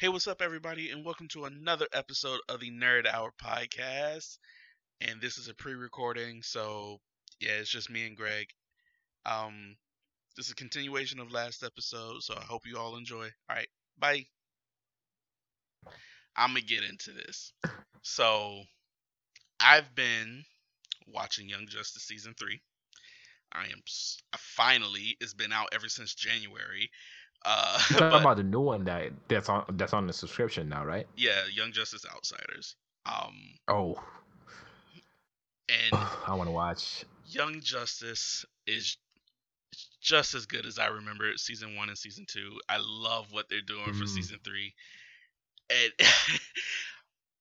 Hey, what's up, everybody, and welcome to another episode of the Nerd Hour podcast. And this is a pre-recording, so yeah, it's just me and Greg. Um, this is a continuation of last episode, so I hope you all enjoy. All right, bye. I'm gonna get into this. So, I've been watching Young Justice season three. I am I finally. It's been out ever since January. Uh, You're talking but about the new one that that's on that's on the subscription now, right? yeah, Young Justice Outsiders. Um, Oh, and I want to watch. Young Justice is just as good as I remember it, season one and season two. I love what they're doing for Mm. season three. And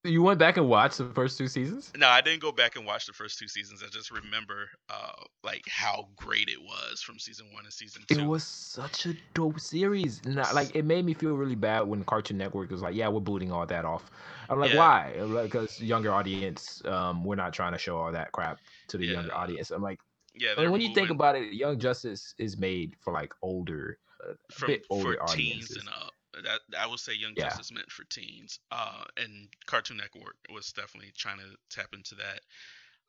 You went back and watched the first two seasons? no, I didn't go back and watch the first two seasons. I just remember uh like how great it was from season one and season two. It was such a dope series. I- like it made me feel really bad when Cartoon Network was like, "Yeah, we're booting all that off." I'm like, Yeah. "Why?" Because younger audience, um, we're not trying to show all that crap to the younger audience. I'm like, yeah, they're when you think about it, Young Justice is made for like older, uh, a from bit for older teens audiences. and up. That I would say Young Yeah. Justice meant for teens. Uh, and Cartoon Network was definitely trying to tap into that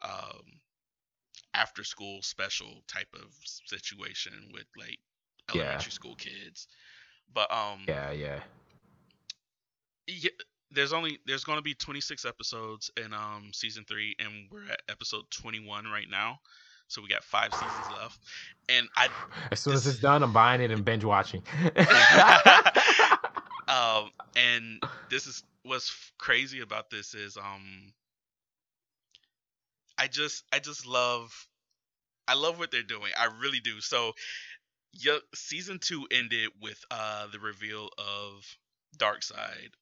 um after school special type of situation with like Yeah. elementary school kids. But um Yeah, yeah. yeah, there's only there's going to be 26 episodes in um season 3 and we're at episode 21 right now. So we got 5 seasons left. And I As soon as it's done, I'm buying it and binge watching. um and this is what's crazy about this is um i just i just love i love what they're doing. I really do. So yeah season two ended with uh the reveal of Darkseid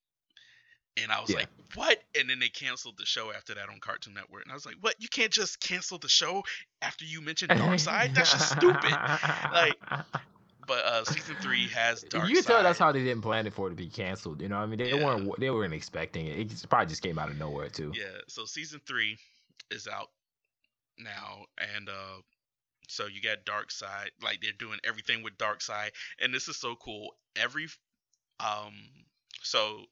and i was Yeah. like what? And then they canceled the show after that on cartoon network. And i was like what? You can't just cancel the show after you mentioned Darkseid that's just stupid. Like, but uh season three has dark you can tell that's how they didn't plan it for it to be canceled. You know, what I mean, they Yeah. weren't they weren't expecting it. It probably just came out of nowhere too. Yeah, so season three is out now, and uh, so you got Darkseid. Like they're doing everything with Darkseid, and this is so cool. Every um, so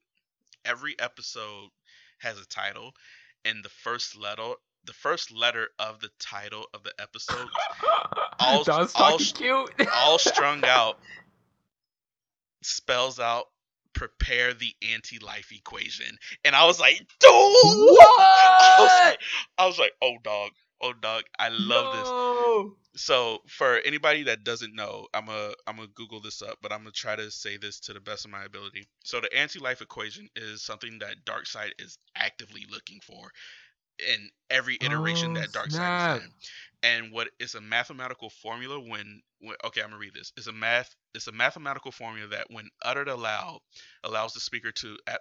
every episode has a title, and the first letter, the first letter of the title of the episode, all- all cute. all strung out, spells out. Prepare the anti-life equation, and I was like, "Dude, I was What? like, I was like, oh dog, oh dog, I love this. So for anybody that doesn't know, I'm a I'm gonna Google this up, but I'm gonna try to say this to the best of my ability. So the anti-life equation is something that Darkseid is actively looking for in every iteration Oh, that Darkseid snap. is in. And what it's a mathematical formula when, when okay, I'm gonna read this. It's a math it's a mathematical formula that when uttered aloud allows the speaker to ap-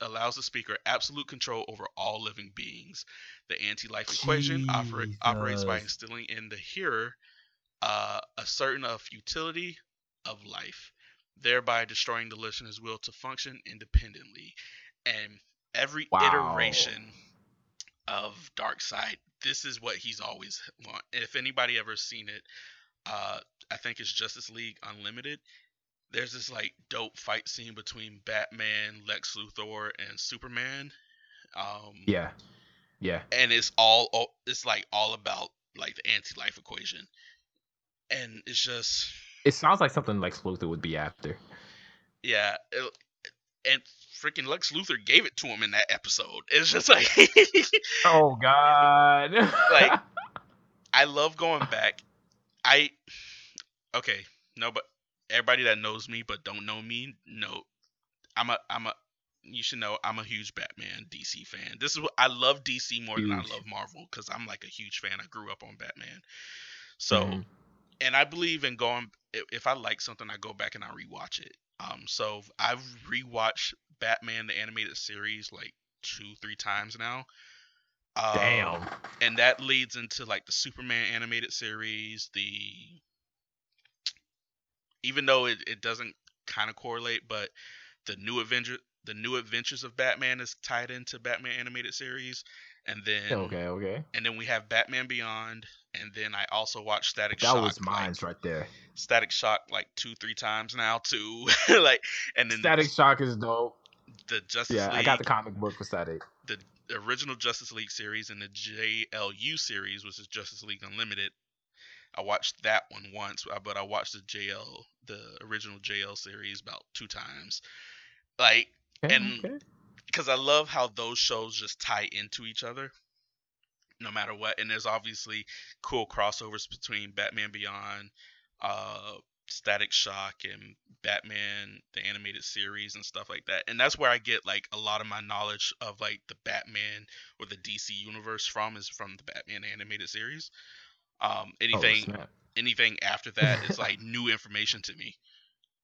allows the speaker absolute control over all living beings. The anti-life equation operate, operates by instilling in the hearer uh, a certain of futility of life, thereby destroying the listener's will to function independently. And every Wow. iteration of Darkseid, this is what he's always want. If anybody ever seen it, uh, I think it's Justice League Unlimited. There's this like dope fight scene between Batman, Lex Luthor, and Superman. Um, Yeah. Yeah. and it's all it's like all about like the anti-life equation and it's just It sounds like something Lex Luthor would be after. yeah it- and freaking lex luthor gave it to him in that episode it's just like Oh God. Like- i love going back i okay no but everybody that knows me but don't know me know i'm a i'm a you should know I'm a huge Batman DC fan. This is what I love DC more than I love Marvel because I'm like a huge fan. I grew up on Batman. So Mhm. And I believe in going. If I like something, I go back and I rewatch it. Um, so I've rewatched Batman the animated series like two, three times now. Um, Damn. And that leads into like the Superman animated series. The even though it, it doesn't kind of correlate, but the new Avenger, the new Adventures of Batman is tied into Batman animated series. And then Okay. Okay. and then we have Batman Beyond, and then I also watched Static That Shock. That was like, mine's right there. Static Shock like two, three times now too. like, and then Static Shock is dope. the Justice Yeah, League, I got the comic book for Static. the original Justice League series and the JLU series, which is Justice League Unlimited. I watched that one once, uh, but I watched the JL, the original JL series, about two times. Like, Okay, And- okay. because I love how those shows just tie into each other, no matter what. And there's obviously cool crossovers between Batman Beyond, uh, Static Shock, and Batman the animated series and stuff like that. And that's where I get like a lot of my knowledge of like the Batman or the DC universe from is from the Batman animated series. Um, Oh, anything snap. anything after that is like new information to me.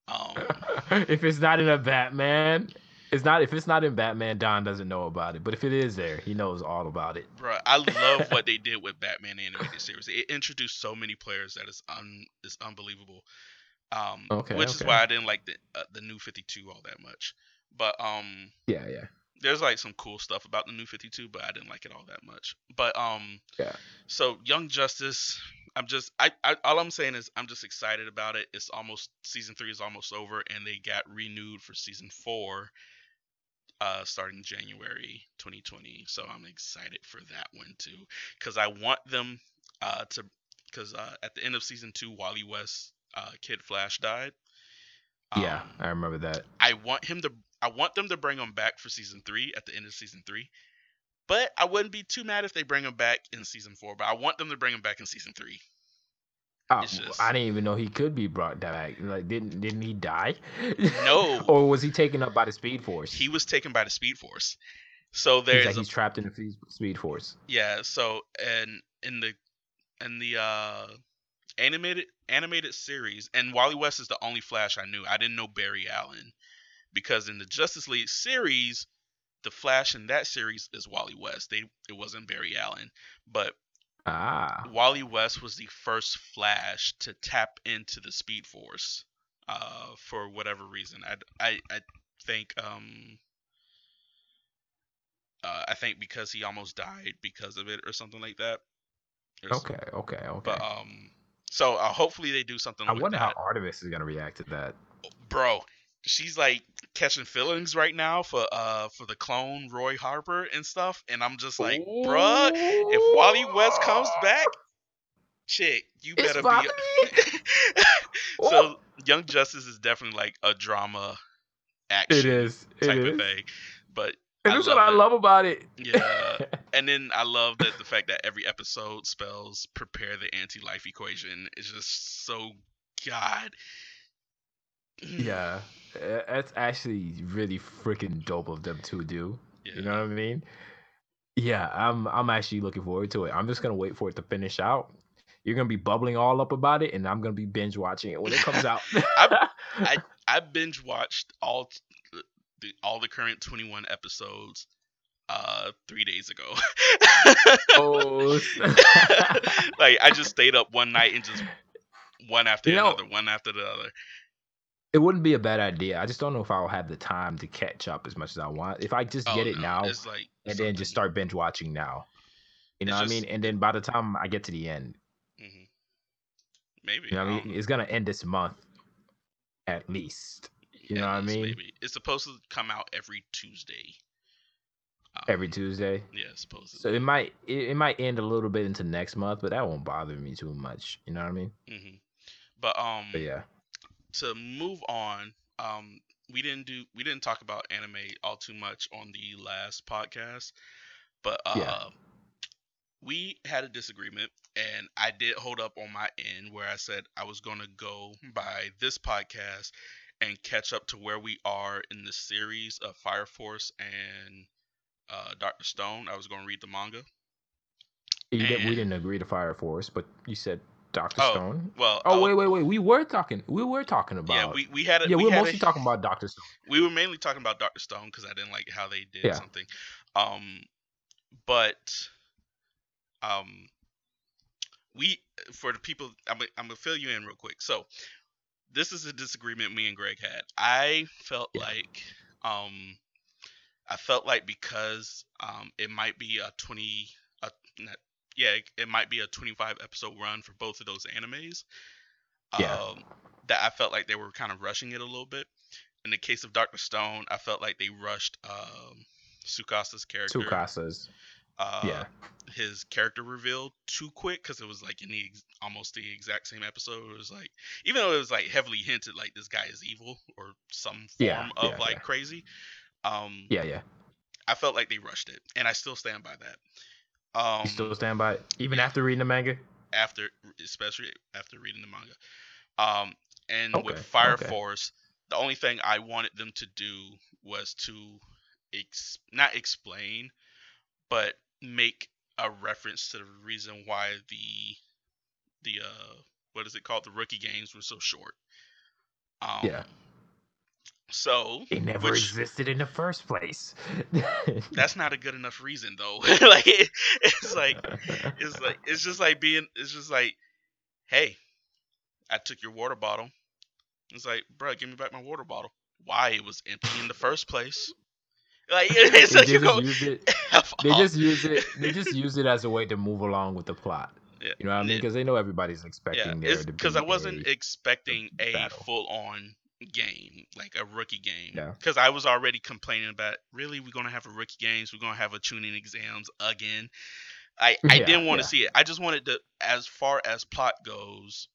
Um, if it's not in a Batman, it's not. If it's not in Batman, Don doesn't know about it. But if it is there, he knows all about it. Bro, I love what they did with Batman animated series. It introduced so many players that is un is unbelievable. Um, Okay, which is why I didn't like the uh, the new Fifty Two all that much. But um, Yeah, yeah. there's like some cool stuff about the new Fifty Two, but I didn't like it all that much. But um, Yeah. So Young Justice, I'm just I, I all I'm saying is I'm just excited about it. It's almost season three is almost over, and they got renewed for season four. Uh, starting January 2020, so I'm excited for that one too, because I want them uh, to, because uh, at the end of season two, Wally West, uh, Kid Flash died. yeah, Um, I remember that. I want him to. I want them to bring him back for season three at the end of season three, but I wouldn't be too mad if they bring him back in season four. But I want them to bring him back in season three. Oh, just- I didn't even know he could be brought back. Like, didn't didn't he die? No. or was he taken up by the Speed Force? He was taken by the Speed Force, so he's there's like a, he's trapped in the Speed Force. yeah. So and in the in the uh animated animated series, and Wally West is the only Flash I knew. I didn't know Barry Allen because in the Justice League series, the Flash in that series is Wally West. They it wasn't Barry Allen, but Ah, Wally West was the first Flash to tap into the Speed Force, uh, for whatever reason. I, I, I think um, uh, I think because he almost died because of it or something like that. Okay, okay, okay. But um, so uh, hopefully they do something. I with wonder that. how Artemis is gonna react to that. bro. She's like catching feelings right now for uh for the clone Roy Harper and stuff, and I'm just like, bruh, if Wally West comes back, chick, you It's better Wally. be. so Young Justice is definitely like a drama action it is. It type is. of thing. But And I that's what love I it. love about it. Yeah. and then I love that the fact that every episode spells prepare the anti-life equation is just so god. yeah, that's actually really freaking dope of them to do. Yeah. You know what I mean? Yeah, I'm I'm actually looking forward to it. I'm just gonna wait for it to finish out. You're gonna be bubbling all up about it, and I'm gonna be binge watching it when it comes out. I I binge watched all the all the current 21 episodes uh 3 days ago. oh, like I just stayed up one night and just one after You know- another, one after the other. It wouldn't be a bad idea. I just don't know if I'll have the time to catch up as much as I want. If I just Oh, get it no, now like and then just start binge watching now, you know It's what I mean? And then by the time I get to the end, Mhm. Maybe. you know I mean? know. It's gonna end this month, at least. You know At what I mean? Maybe. It's supposed to come out every Tuesday. Um, Every Tuesday. Yeah, supposedly. So it might it, it might end a little bit into next month, but that won't bother me too much. You know what I mean? hmm But um, But yeah. To move on, um, we didn't do we didn't talk about anime all too much on the last podcast, but uh, Yeah. we had a disagreement, and I did hold up on my end where I said I was gonna go by this podcast and catch up to where we are in the series of Fire Force and uh, Doctor Stone. I was gonna read the manga. Did, we didn't agree to Fire Force, but you said Doctor Oh, Stone. Well, I Oh wait, wait, wait. We were talking. We were talking about. yeah, we, we had a, yeah, we, we were mostly a, talking about Doctor Stone. we were mainly talking about Doctor Stone because I didn't like how they did Yeah. something. Um, but um, we for the people, I'm gonna- I'm gonna fill you in real quick. So this is a disagreement me and Greg had. I felt Yeah. like um, I felt like because um, it might be a 20, a, not, yeah, it, it might be a 25 episode run for both of those animes. Yeah. Um, that I felt like they were kind of rushing it a little bit. in the case of Doctor Stone, I felt like they rushed um, Tsukasa's character. Tsukasa's. Uh, Yeah. His character reveal too quick because it was like in the ex- almost the exact same episode. It was like even though it was like heavily hinted like this guy is evil or some form Yeah, of yeah, like yeah. crazy. Um, Yeah, yeah. I felt like they rushed it, and I still stand by that. Um, You still stand by it, even after reading the manga. after especially after reading the manga. Um and with Fire okay. Force, the only thing I wanted them to do was to ex- not explain but make a reference to the reason why the the uh what is it called the rookie games were so short. Um Yeah. So It never which- existed in the first place. that's not a good enough reason though. like it, it's like it's like it's just like being it's just like hey i took your water bottle it's like bro give me back my water bottle why it was empty in the first place like it's they like just go used it. They just use it. They just use it as a way to move along with the plot. Yeah, You know what I mean? yeah. Because they know everybody's yeah expecting there it's to be. because i wasn't a- expecting a battle. full-on game like a rookie game Yeah. because i was already complaining about really we're gonna have a rookie games we're gonna have a chunin exams again i i Yeah, didn't want to yeah. see it i just wanted to as far as plot goes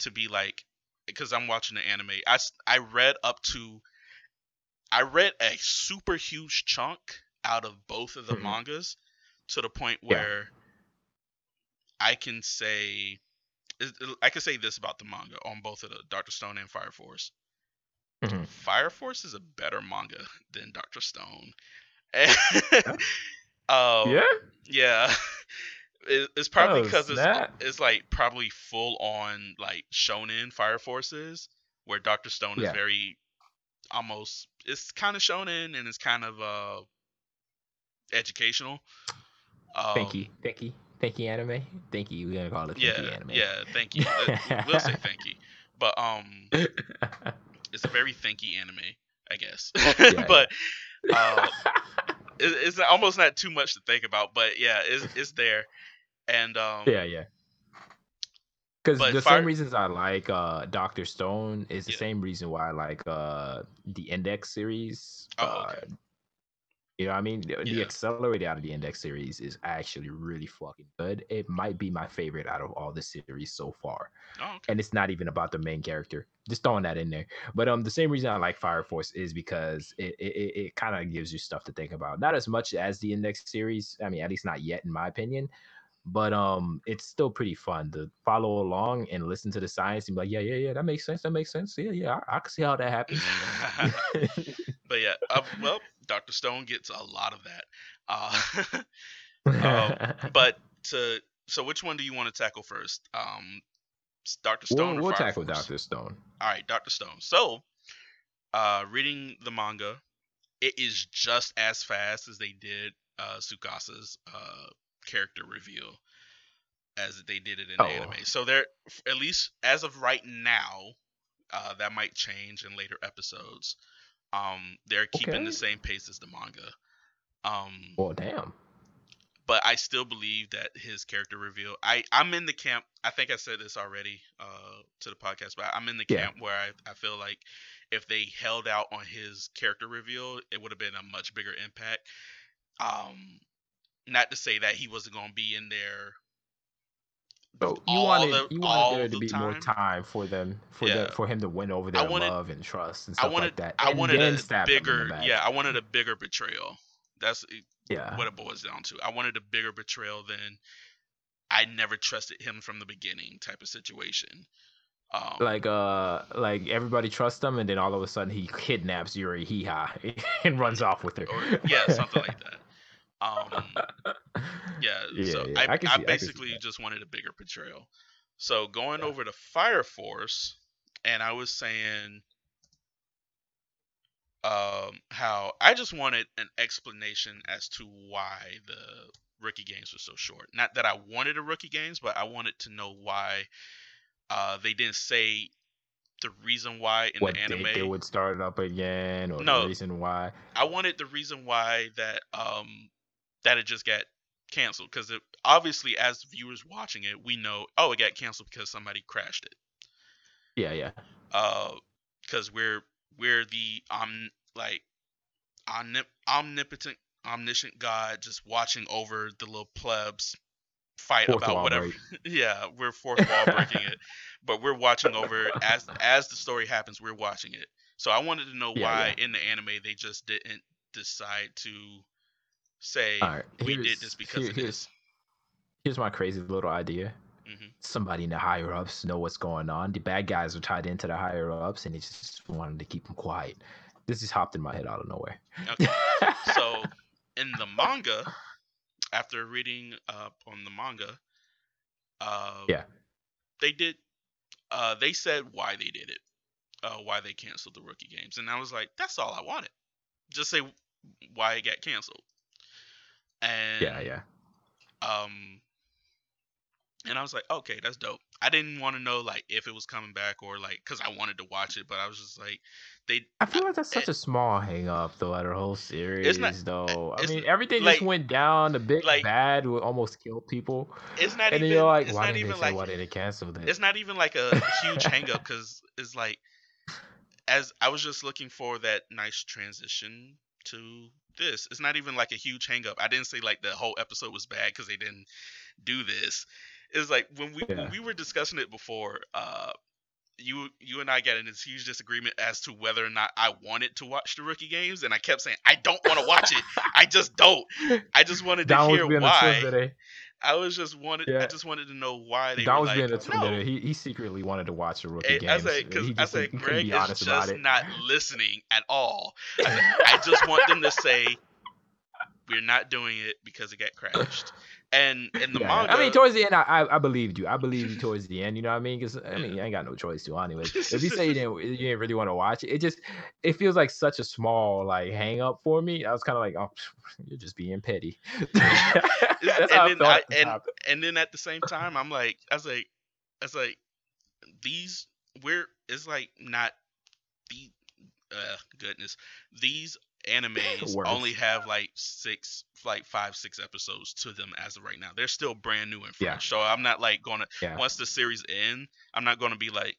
to be like because i'm watching the anime I I read up to i read a super huge chunk out of both of the Mhm. mangas to the point where i can say I can say this about the manga on both of the Doctor Stone and Fire Force. Mhm. Fire Force is a better manga than Doctor Stone. um, Yeah. yeah. It, it's probably Oh, because it's, it's like probably full on like shonen Fire Force is, where Doctor Stone is very almost it's kind of shonen and it's kind of uh educational. Um, Thank you. Thank you. Thank you, anime. Thank you. We're gonna call it thank you, Yeah, anime. yeah, thank you. Uh, we'll say thank you. But um it's a very thanky anime, I guess. yeah. but uh, it, it's almost not too much to think about. But yeah, it's it's there, and um, yeah, yeah. Because the Fire- same reasons I like uh, Doctor Stone is the Yeah. same reason why I like uh, the Index series. Oh, uh, okay. You know, what I mean, the, the Accelerator out of the Index series is actually really fucking good. It might be my favorite out of all the series so far, oh, okay. and it's not even about the main character. Just throwing that in there. But um, the same reason I like Fire Force is because it, it, it kind of gives you stuff to think about. Not as much as the Index series. I mean, at least not yet, in my opinion. But um, it's still pretty fun to follow along and listen to the science and be like, yeah, yeah, yeah, that makes sense. That makes sense. Yeah, yeah, I, I can see how that happens. but yeah, uh, well, Doctor Stone gets a lot of that. Uh, Um, but to so, which one do you want to tackle first? Um, Doctor Stone. we'll, we'll tackle? Doctor Stone. All right, Doctor Stone. So, uh, reading the manga, it is just as fast as they did uh, Tsukasa's uh, character reveal as they did it in Oh. the anime. So they're at least as of right now, uh, that might change in later episodes. Um, they're keeping Okay. the same pace as the manga. Um, Well, damn. but I still believe that his character reveal. I I'm in the camp. I think I said this already uh, to the podcast, but I'm in the Yeah. camp where I, I feel like if they held out on his character reveal, it would have been a much bigger impact. Um, not to say that he wasn't going to be in there. So you wanted the- you wanted there to the be more time? time for them for Yeah. the, for him to win over I their wanted- love and trust and I stuff wanted like that. I and wanted then a stab them in the bigger yeah I wanted a bigger betrayal. That's yeah. what it boils down to. I wanted a bigger betrayal than I never trusted him from the beginning type of situation. Um, like uh like everybody trusts him and then all of a sudden he kidnaps Yuzuriha and runs off with her. or yeah, something like that. Um, yeah, Yeah, so yeah, I, I I see- I basically that. just wanted a bigger portrayal. So going Yeah. over to Fire Force, and I was saying um, how I just wanted an explanation as to why the rookie games were so short. Not that I wanted a rookie games, but I wanted to know why uh, they didn't say the reason why in what the anime. they would start up again or No. the reason why. I wanted the reason why that um that it just got canceled because it obviously as viewers watching it we know oh it got canceled because somebody crashed it. Yeah, yeah. uh because we're we're the um like omnip- omnipotent omniscient god just watching over the little plebs fight Fourth about whatever yeah we're fourth wall breaking it but we're watching over as as the story happens we're watching it. So i wanted to know Yeah, why in the anime they just didn't decide to say right, we did this because here- of here's, this Here's my crazy little idea. Mhm. Somebody in the higher ups know what's going on. The bad guys are tied into the higher ups, and they just wanted to keep them quiet. This just hopped in my head out of nowhere. Okay. so in the manga after reading up on the manga uh Yeah. they did uh they said why they did it uh why they canceled the rookie games and i was like that's all i wanted just say why it got canceled and yeah, yeah. um and i was like okay that's dope i didn't want to know like if it was coming back or like because i wanted to watch it but i was just like they I feel like that's such a small hang up of the whole series it's not- though. I mean everything like- just went down. The big like- bad would almost kill people. it's not and even you're like, it's why even they say like why did they cancel that? it's not even like a huge hang up because it's like as I was just looking for that nice transition to this. It's not even like a huge hang up. I didn't say like the whole episode was bad because they didn't do this. It's like when we Yeah. when we were discussing it before, uh you you and I got in this huge disagreement as to whether or not I wanted to watch the rookie games, and I kept saying I don't want to watch it. I just don't. I just wanted to hear why. I was just wanted. I just wanted to know why they were was like, being a twin no. He he secretly wanted to watch the rookie I- I games. say, cause he I say he Greg is just not listening at all. I, said, I just want them to say we're not doing it because it got crashed. And in the Yeah, manga, I mean, towards the end, I, I I believed you. I believed you towards the end. You know what I mean? Because I mean, I ain't got no choice to, anyways. If you say you didn't, you didn't really want to watch it, it just it feels like such a small like hang up for me. I was kind of like, oh, you're just being petty. That's how I then felt. I- and- and then at the same time, I'm like, I was like, I was like, these we're it's like not the uh, goodness these animes only have like six like five six episodes to them as of right now they're still brand new and fresh Yeah. so i'm not like gonna Yeah. once the series end i'm not gonna be like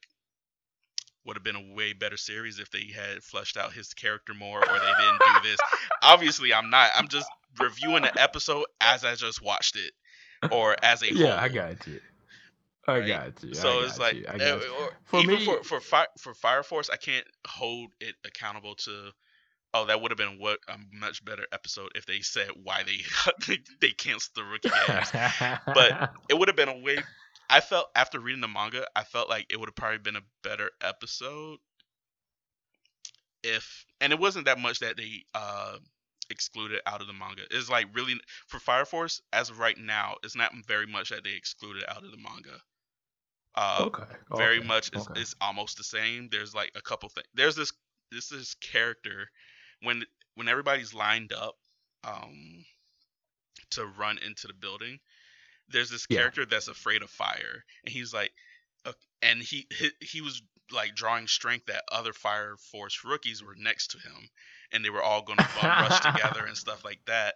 would have been a way better series if they had fleshed out his character more or they didn't do this obviously i'm not i'm just reviewing the episode as i just watched it or as a yeah, whole I got you. I right? got you. So got it's like you. I uh, or For even me- for for fire for Fire Force, I can't hold it accountable to. Oh, that would have been what a much better episode if they said why they they canceled the rookie games. but- It would have been a way. I felt after reading the manga, I felt like it would have probably been a better episode if, and it wasn't that much that they uh excluded out of the manga. It's like really for Fire Force as of right now, it's not very much that they excluded out of the manga. Uh, okay. very okay, much it's, okay. it's almost the same there's like a couple things there's this this this character when when everybody's lined up um to run into the building there's this Yeah. character that's afraid of fire and he's like uh, and he, he he was like drawing strength that other fire force rookies were next to him and they were all going to bum rush together and stuff like that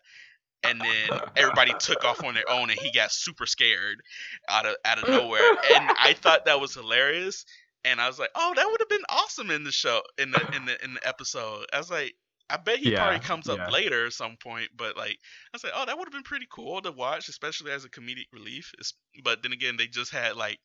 and then everybody took off on their own and he got super scared out of out of nowhere and i thought that was hilarious and i was like oh that would have been awesome in the show in the in the in the episode i was like i bet he probably comes up yeah. later at some point but like i was like oh that would have been pretty cool to watch especially as a comedic relief It's- but then again they just had like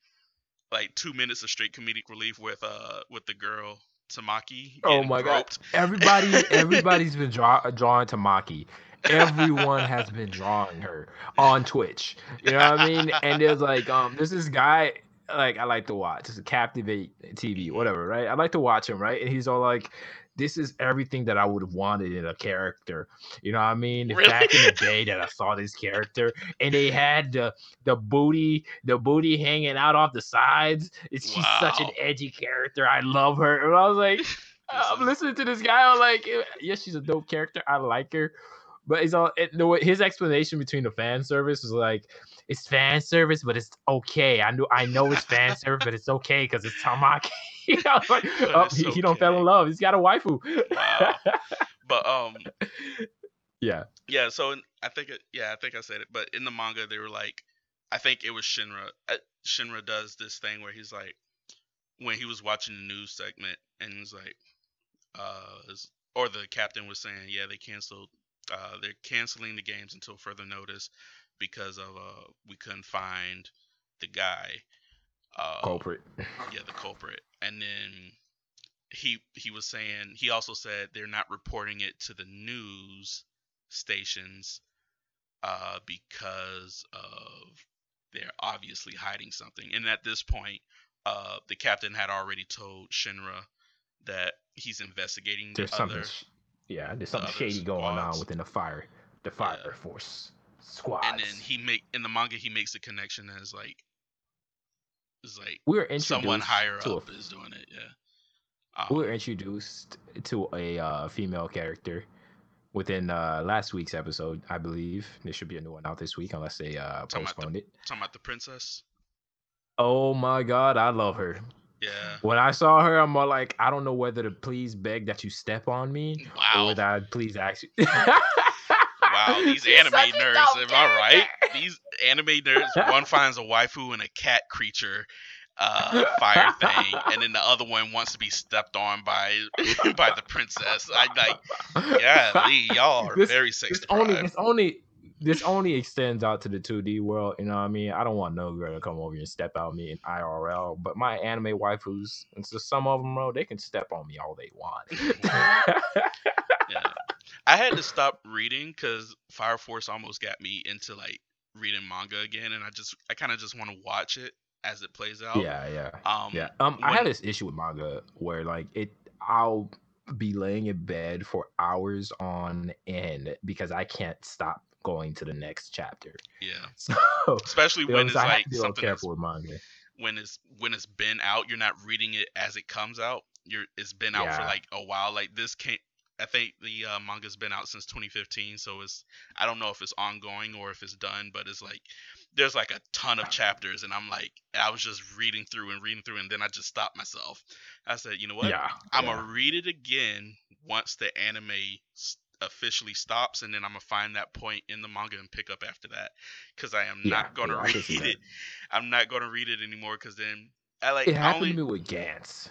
like two minutes of straight comedic relief with uh with the girl tamaki Oh my groped. god! Everybody, everybody's been draw, drawing Tamaki. Everyone has been drawing her on Twitch. You know what I mean? And there's like, um, there's this guy like I like to watch. It's a Captivate TV, whatever, right? I like to watch him, right? And he's all like, "This is everything that I would have wanted in a character." You know what I mean? Really? Back in the day that I saw this character, and they had the the booty, the booty hanging out off the sides. It's she's such an edgy character. I love her. And I was like. I'm listening to this guy. I'm like, "Eh, yes, she's a dope character. I like her, but it's all it, his explanation between the fan service was like, it's fan service, but it's okay. I know, I know it's fan service, but it's okay because it's Tamaki. Like, oh, it's he, he don't fell in love. He's got a waifu. Wow. but um yeah, Yeah, so in, I think it, yeah, I think I said it, but in the manga they were like, I think it was Shinra. Uh, Shinra does this thing where he's like, when he was watching the news segment, and he's like, uh, or the captain was saying, yeah, they canceled. Uh, they're canceling the games until further notice because of uh, we couldn't find the guy. Uh, Culprit. Yeah, the culprit. And then he he was saying he also said they're not reporting it to the news stations uh, because of they're obviously hiding something. And at this point, uh, the captain had already told Shinra that he's investigating There's the something. other. Yeah, there's something other shady going on within the fire, the fire Yeah. force squads. And then he make in the manga he makes the connection as like is like we were introduced someone higher to up a is doing it. Yeah. we Um, were introduced to a uh, female character within uh, last week's episode, I believe. There should be a new one out this week unless they uh, about the- postponed it. talking about the princess. Oh my god, I love her. Yeah. When I saw her, I'm all like, I don't know whether to please beg that you step on me Wow. or that I please ask you. Wow, these She's anime nerds, am I right? Character. These anime nerds, one finds a waifu and a cat creature uh fire thing, and then the other one wants to be stepped on by by the princess. I like yeah, Lee, y'all are This- very sex This only, this only, this only extends out to the 2D world. You know what I mean? I don't want no girl to come over and step out me in IRL. But my anime waifus, and so some of them, bro, they can step on me all they want. Yeah. I had to stop reading because Fire Force almost got me into like reading manga again, and I just I kind of just want to watch it as it plays out. yeah, yeah. Um. Yeah. Um, I when- have this issue with manga where like it, I'll be laying in bed for hours on end because I can't stop going to the next chapter. Yeah. So, Especially when it's I like something careful with manga. when it's when it's been out, you're not reading it as it comes out. You're it's been out for like a while. Like this can't. I think the uh, manga's been out since 2015, so it's I don't know if it's ongoing or if it's done, but it's like there's like a ton of chapters, and I'm like I was just reading through and reading through, and then I just stopped myself. I said, you know what? Yeah, I'm yeah. gonna read it again once the anime officially stops, and then I'm gonna find that point in the manga and pick up after that, because I am Yeah, not gonna yeah, I can see read it. I'm not gonna read it anymore, because then I like It happened only to me with Gantz,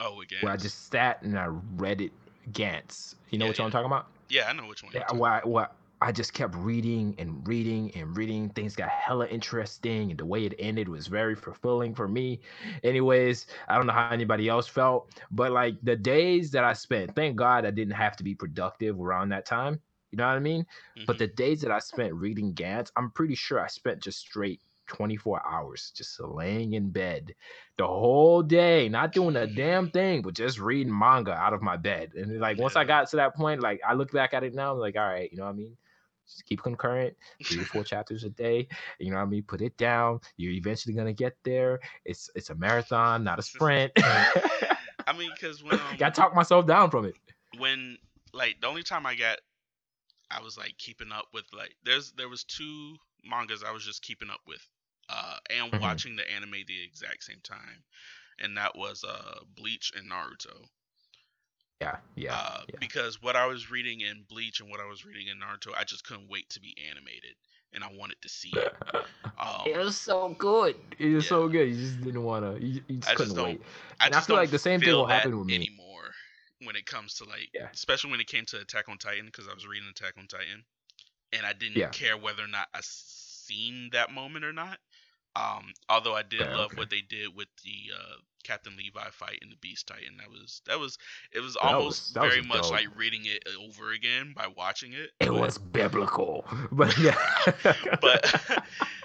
oh again. where I just sat and I read it Gantz. You know Yeah, what I'm talking about? yeah, I know which one. Yeah, where I, I just kept reading and reading and reading. Things got hella interesting, and the way it ended was very fulfilling for me. Anyways, I don't know how anybody else felt, but like the days that I spent, thank God I didn't have to be productive around that time. You know what I mean? But Mhm. the days that I spent reading Gantz, I'm pretty sure I spent just straight 24 hours just laying in bed the whole day, not doing a damn thing, but just reading manga out of my bed. And like once I got to that point, like I look back at it now, I'm like, all right, you know what I mean? Just keep concurrent, three or four chapters a day. You know what I mean? Put it down. You're eventually gonna get there. It's it's a marathon, not a sprint. I mean, because when um, Gotta talk myself down from it. when like the only time I got I was like keeping up with like there's there was two mangas I was just keeping up with uh and Mhm. watching the anime the exact same time and that was uh Bleach and Naruto Yeah, yeah. uh yeah. because what I was reading in Bleach and what I was reading in Naruto I just couldn't wait to be animated and I wanted to see it um it was so good. It was so good. You just didn't want to. You, you just I couldn't don't wait. I and I just feel don't like the same thing will happen with me. anymore when it comes to like Yeah. especially when it came to Attack on Titan because I was reading Attack on Titan and I didn't Yeah. care whether or not I seen that moment or not. Um, although I did love okay. what they did with the uh, Captain Levi fight in the Beast Titan. That was that was it was That almost that was very much dope. like reading it over again by watching it. It but- was biblical, but yeah. but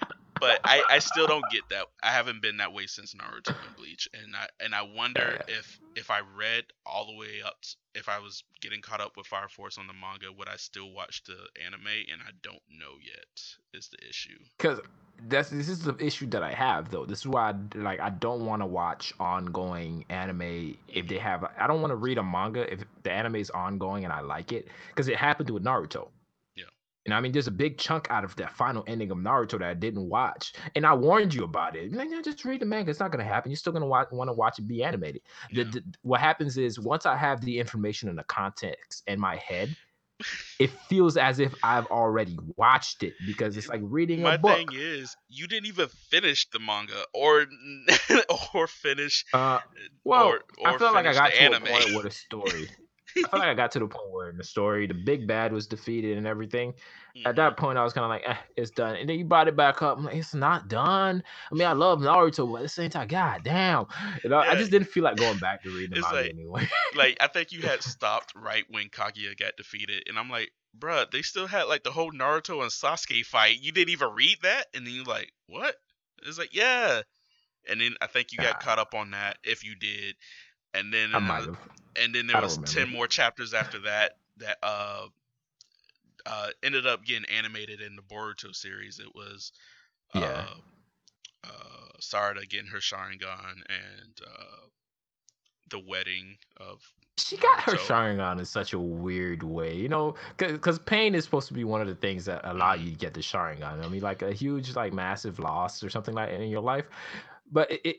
but I, I still don't get that. I haven't been that way since Naruto and Bleach, and I and I wonder Yeah. if if I read all the way up, if I was getting caught up with Fire Force on the manga, would I still watch the anime? And I don't know yet. Is the issue? because that's this is the issue that I have though. This is why I, like I don't want to watch ongoing anime if they have. I don't want to read a manga if the anime is ongoing and I like it because it happened with Naruto. And I mean, there's a big chunk out of that final ending of Naruto that I didn't watch, and I warned you about it. Like, "Yeah, just read the manga; it's not gonna happen. You're still gonna wa- want to watch it be animated. Yeah. the, what happens is once I have the information and the context in my head, it feels as if I've already watched it because it's like reading My a book. My thing is, you didn't even finish the manga, or or finish. Uh, well, or, I or feel like I got to anime. a point with a story. I feel like I got to the point where in the story the big bad was defeated and everything. At Mhm. that point, I was kind of like, eh, it's done. And then you brought it back up. I'm like, it's not done. I mean, I love Naruto, but at the same time, god damn. You know, I Yeah. just didn't feel like going back to reading the manga like- anyway. like I think you had stopped right when Kaguya got defeated, and I'm like, bruh, they still had like the whole Naruto and Sasuke fight. You didn't even read that, and then you're like, what? It's like, yeah. And then I think you got caught up on that if you did, and then I in might have. And then there was ten more chapters after that that uh uh ended up getting animated in the Boruto series. It was uh, Yeah. uh Sarada getting her Sharingan and uh the wedding of She got her Naruto. Sharingan in such a weird way, you know, because pain is supposed to be one of the things that allow you to get the Sharingan. I mean, like a huge, like massive loss or something like that in your life, but it, it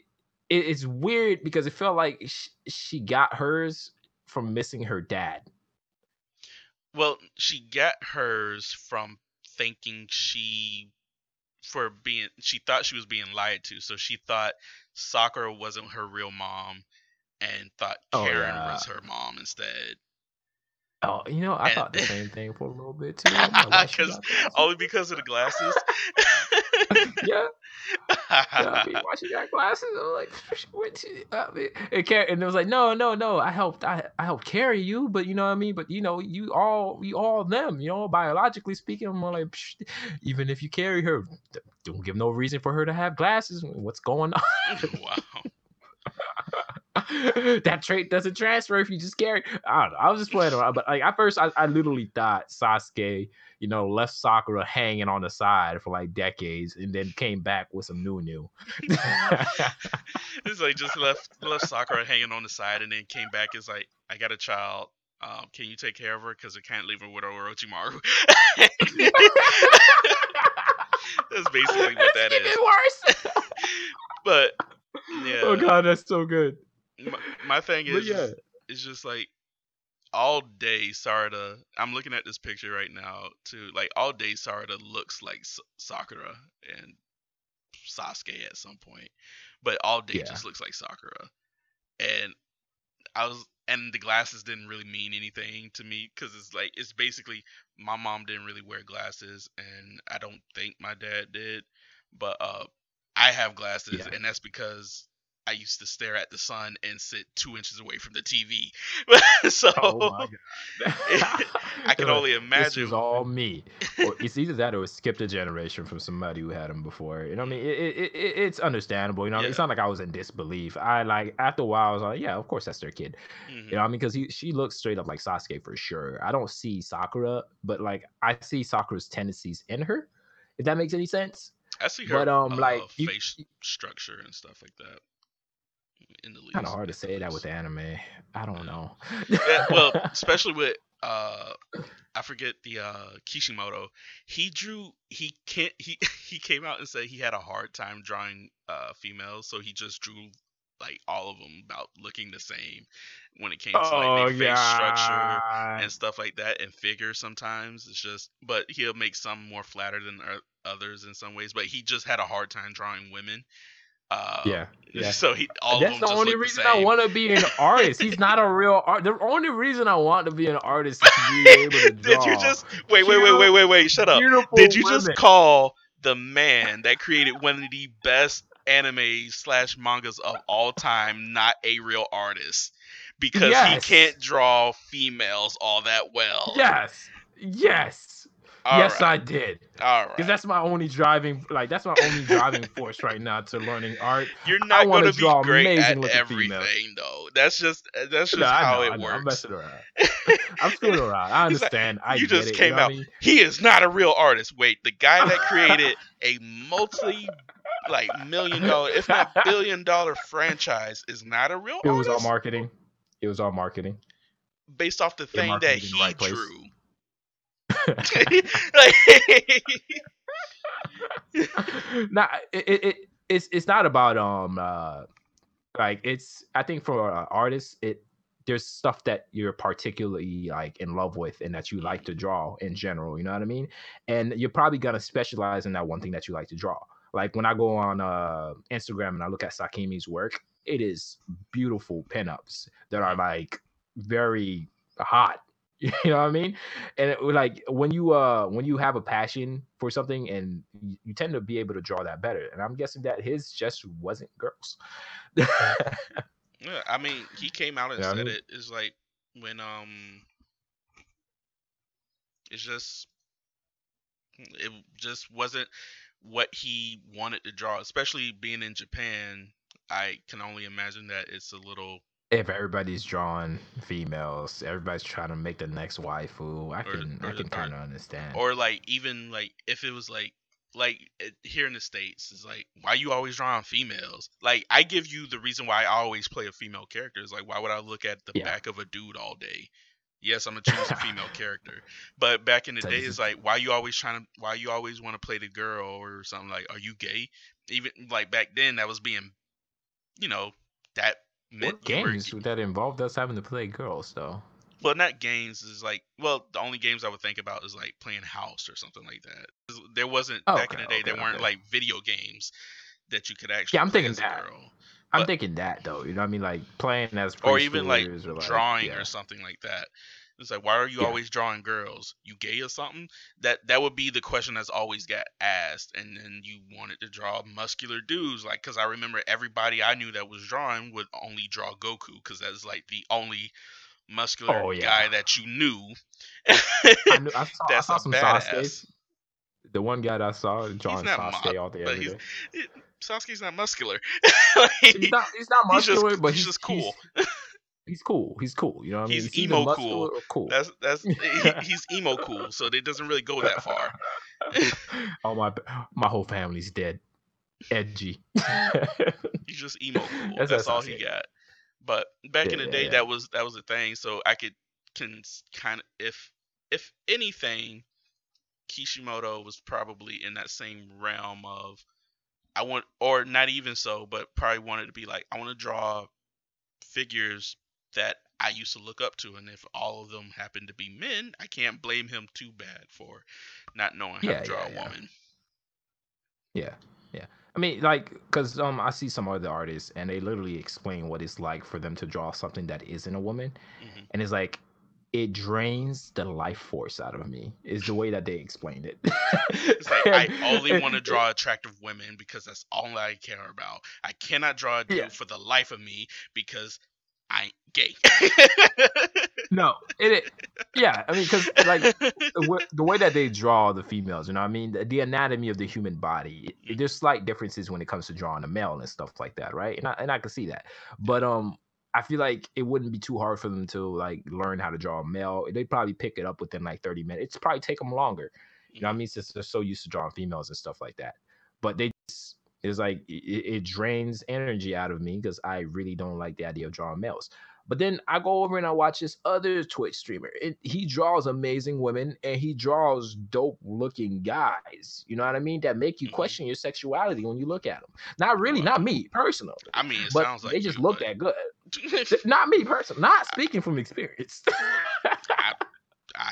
it's weird because it felt like she, she got hers from missing her dad. Well, she got hers from thinking she for being she thought she was being lied to. So she thought Sakura wasn't her real mom and thought Oh, Karin yeah. was her mom instead. Oh, you know, I And- thought the same thing for a little bit too. I'm like, why she 'Cause- got glasses? Only because of the glasses. yeah. I mean, why she got glasses? I'm like, what? she- I mean, and, Car- and it was like, no, no, no. I helped, I, I helped carry you, but you know what I mean. But you know, you all, you all them. You know, biologically speaking, I'm like, even if you carry her, don't give no reason for her to have glasses. What's going on? wow. that trait doesn't transfer if you just carry. I don't know. I was just playing around, but like at first, I, I literally thought Sasuke, you know, left Sakura hanging on the side for like decades, and then came back with some new new. It's like just left left Sakura hanging on the side and then came back. It's like I got a child. Um, can you take care of her? Because I can't leave her with Orochimaru. That's basically what that It's is. worse. But yeah, Oh god, that's so good. my, my thing is, yeah, it's just like all day Sarada. I'm looking at this picture right now too. Like all day Sarada looks like S- Sakura and Sasuke at some point, but all day Yeah. just looks like Sakura. And I was, and the glasses didn't really mean anything to me because it's like it's basically my mom didn't really wear glasses, and I don't think my dad did, but uh, I have glasses, Yeah. and that's because I used to stare at the sun and sit two inches away from the TV. so oh my god. I can only imagine. This was all me. Or it's either that or it skipped a generation from somebody who had them before. You know what I mean? It, it, it, it- it's understandable. You know, I mean? it's not like I was in disbelief. I like after a while I was like, yeah, of course that's their kid. Mhm. You know, what I mean, because she looks straight up like Sasuke for sure. I don't see Sakura, but like I see Sakura's tendencies in her. If that makes any sense. I see her But um, uh, like you, face structure and stuff like that. In the least, kind of hard to say that with anime. I don't know. Yeah, well, especially with uh, I forget the uh Kishimoto. He drew. He can't. He he came out and said he had a hard time drawing uh females, so he just drew like all of them about looking the same when it came to oh like their face structure and stuff like that and figures sometimes it's just but he'll make some more flatter than others in some ways but he just had a hard time drawing women uh Yeah. Yeah. so he all That's the only reason the I want to be an artist. He's not a real art. The only reason I want to be an artist is to be able to draw. did you just wait wait wait wait wait wait shut up did you just women. call the man that created one of the best anime slash mangas of all time not a real artist because Yes. he can't draw females all that well Yes. Yes. All yes, right. I did. all right Because that's my only driving, like that's my only driving force right now to learning art. You're not going to be great at everything, females. though. That's just that's just No, how know, it I know. works. I'm messing around. I'm screwing around. I He's like, understand. I you get just it, came you know out. I mean? He is not a real artist. Wait, the guy that created a multi like million dollar, if not billion dollar franchise is not a real artist. It was all marketing. It was all marketing. based off the thing that he right place. like, it, it, it it's it's not about um uh like it's I think for uh, artists it there's stuff that you're particularly like in love with and that you like to draw in general, you know what I mean? And you're probably gonna specialize in that one thing that you like to draw. Like when I go on uh Instagram and I look at Sakimi's work, it is beautiful pinups that are like very hot. You know what I mean? And it, like when you uh when you have a passion for something and you, you tend to be able to draw that better. And I'm guessing that his just wasn't girls. Yeah, I mean, he came out and Yeah, I said mean- It's like when um, it's just it just wasn't what he wanted to draw. Especially being in Japan, I can only imagine that it's a little if everybody's drawing females, everybody's trying to make the next waifu. I can or I can kind of understand. or like even like if it was like like it, here in the states is like why you always drawing females like i give you the reason why i always play a female character is like why would i look at the Yeah. back of a dude all day yes i'm gonna choose a female character but back in the So day it's is- like why you always trying to why you always want to play the girl or something like are you gay even like back then that was being you know that what you were games that involved us having to play girls though? well, not games is like well, the only games I would think about is like playing House or something like that. There wasn't Oh, back in the day. there okay, weren't okay. like video games that you could actually. Yeah, I'm play thinking as a that. girl. I'm But- thinking that though. You know what I mean? Like playing as or even like or, like drawing yeah. or something like that. It's like, why are you Yeah. always drawing girls? You gay or something? That that would be the question that's always got asked. And then you wanted to draw muscular dudes, like because I remember everybody I knew that was drawing would only draw Goku because that's like the only muscular Oh, yeah. guy that you knew. I, knew, I saw, I saw some badass. Sasuke. The one guy that I saw drawing Sasuke mu- all day but every. Sasuke's not muscular. He's not. He's not He's just- muscular, but he's he's, just cool. He's, he's cool. He's cool. You know what I mean? He's either emo cool. cool. That's that's he, he's emo cool, so it doesn't really go that far. oh my! My whole family's dead. Edgy. He's just emo cool. That's That's, what all he got. But back in Yeah, the yeah, day, yeah. that was that was a thing. So I could can kind of if if anything, Kishimoto was probably in that same realm of I want or not even so, but probably wanted to be like I want to draw figures that I used to look up to, and if all of them happen to be men, I can't blame him too bad for not knowing how Yeah, to draw yeah, a woman. Yeah, yeah. I mean, like, cause um, I see some other artists, and they literally explain what it's like for them to draw something that isn't a woman, hmm and it's like it drains the life force out of me. Is the way that they explained it. It's like I only want to draw attractive women because that's all I care about. I cannot draw a dude Yeah. for the life of me because I ain't gay. No, it, it yeah. I mean, because like the, way that they draw the females, you know, I mean, the, the anatomy of the human body, it- there's slight differences when it comes to drawing a male and stuff like that, right? And I and I can see that, but um, I feel like it wouldn't be too hard for them to like learn how to draw a male. They'd probably pick it up within like 30 minutes. It's probably take them longer. You know what I mean? Since they're so used to drawing females and stuff like that. But they just, it's like it, it drains energy out of me because I really don't like the idea of drawing males. But then I go over and I watch this other Twitch streamer. It, he draws amazing women and he draws dope looking guys. You know what I mean? That make you Mhm. question your sexuality when you look at them. Not really, not me personally. I mean, it but sounds like they just look that good. Not me personally. Not speaking from experience.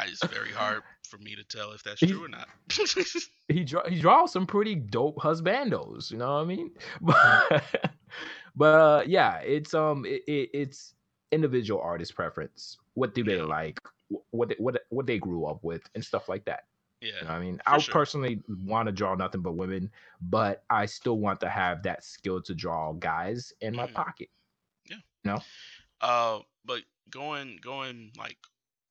It's very hard for me to tell if that's true or not. he draw he draws some pretty dope husbandos. You know what I mean? But but uh, yeah, it's um it, it, it's individual artist preference. What do they Yeah. like? What they, what what they grew up with and stuff like that. yeah. You know I mean? I sure. personally want to draw nothing but women, but I still want to have that skill to draw guys in my Mhm. pocket. Uh, but going going like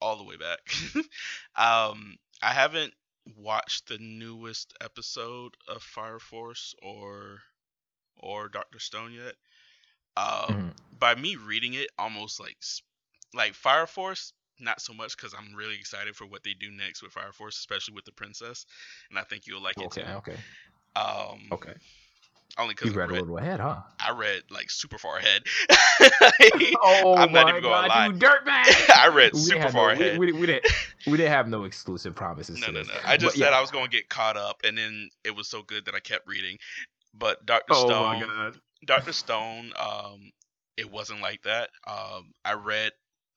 all the way back, um, I haven't watched the newest episode of Fire Force or or Doctor Stone yet. Uh, Mhm. by me reading it, almost like like Fire Force, not so much because I'm really excited for what they do next with Fire Force, especially with the princess, and I think you'll like it too. okay, Um, okay. Only because You because read a little ahead, huh? I read like super far ahead. Oh I'm not my even gonna God, lie. you dirtbag! I read We super far no, ahead. We, we didn't. We didn't have no exclusive promises. No, to no, no. I just But said yeah. I was going to get caught up, and then it was so good that I kept reading. But Doctor Oh Stone. Doctor Stone, um, it wasn't like that. Um, I read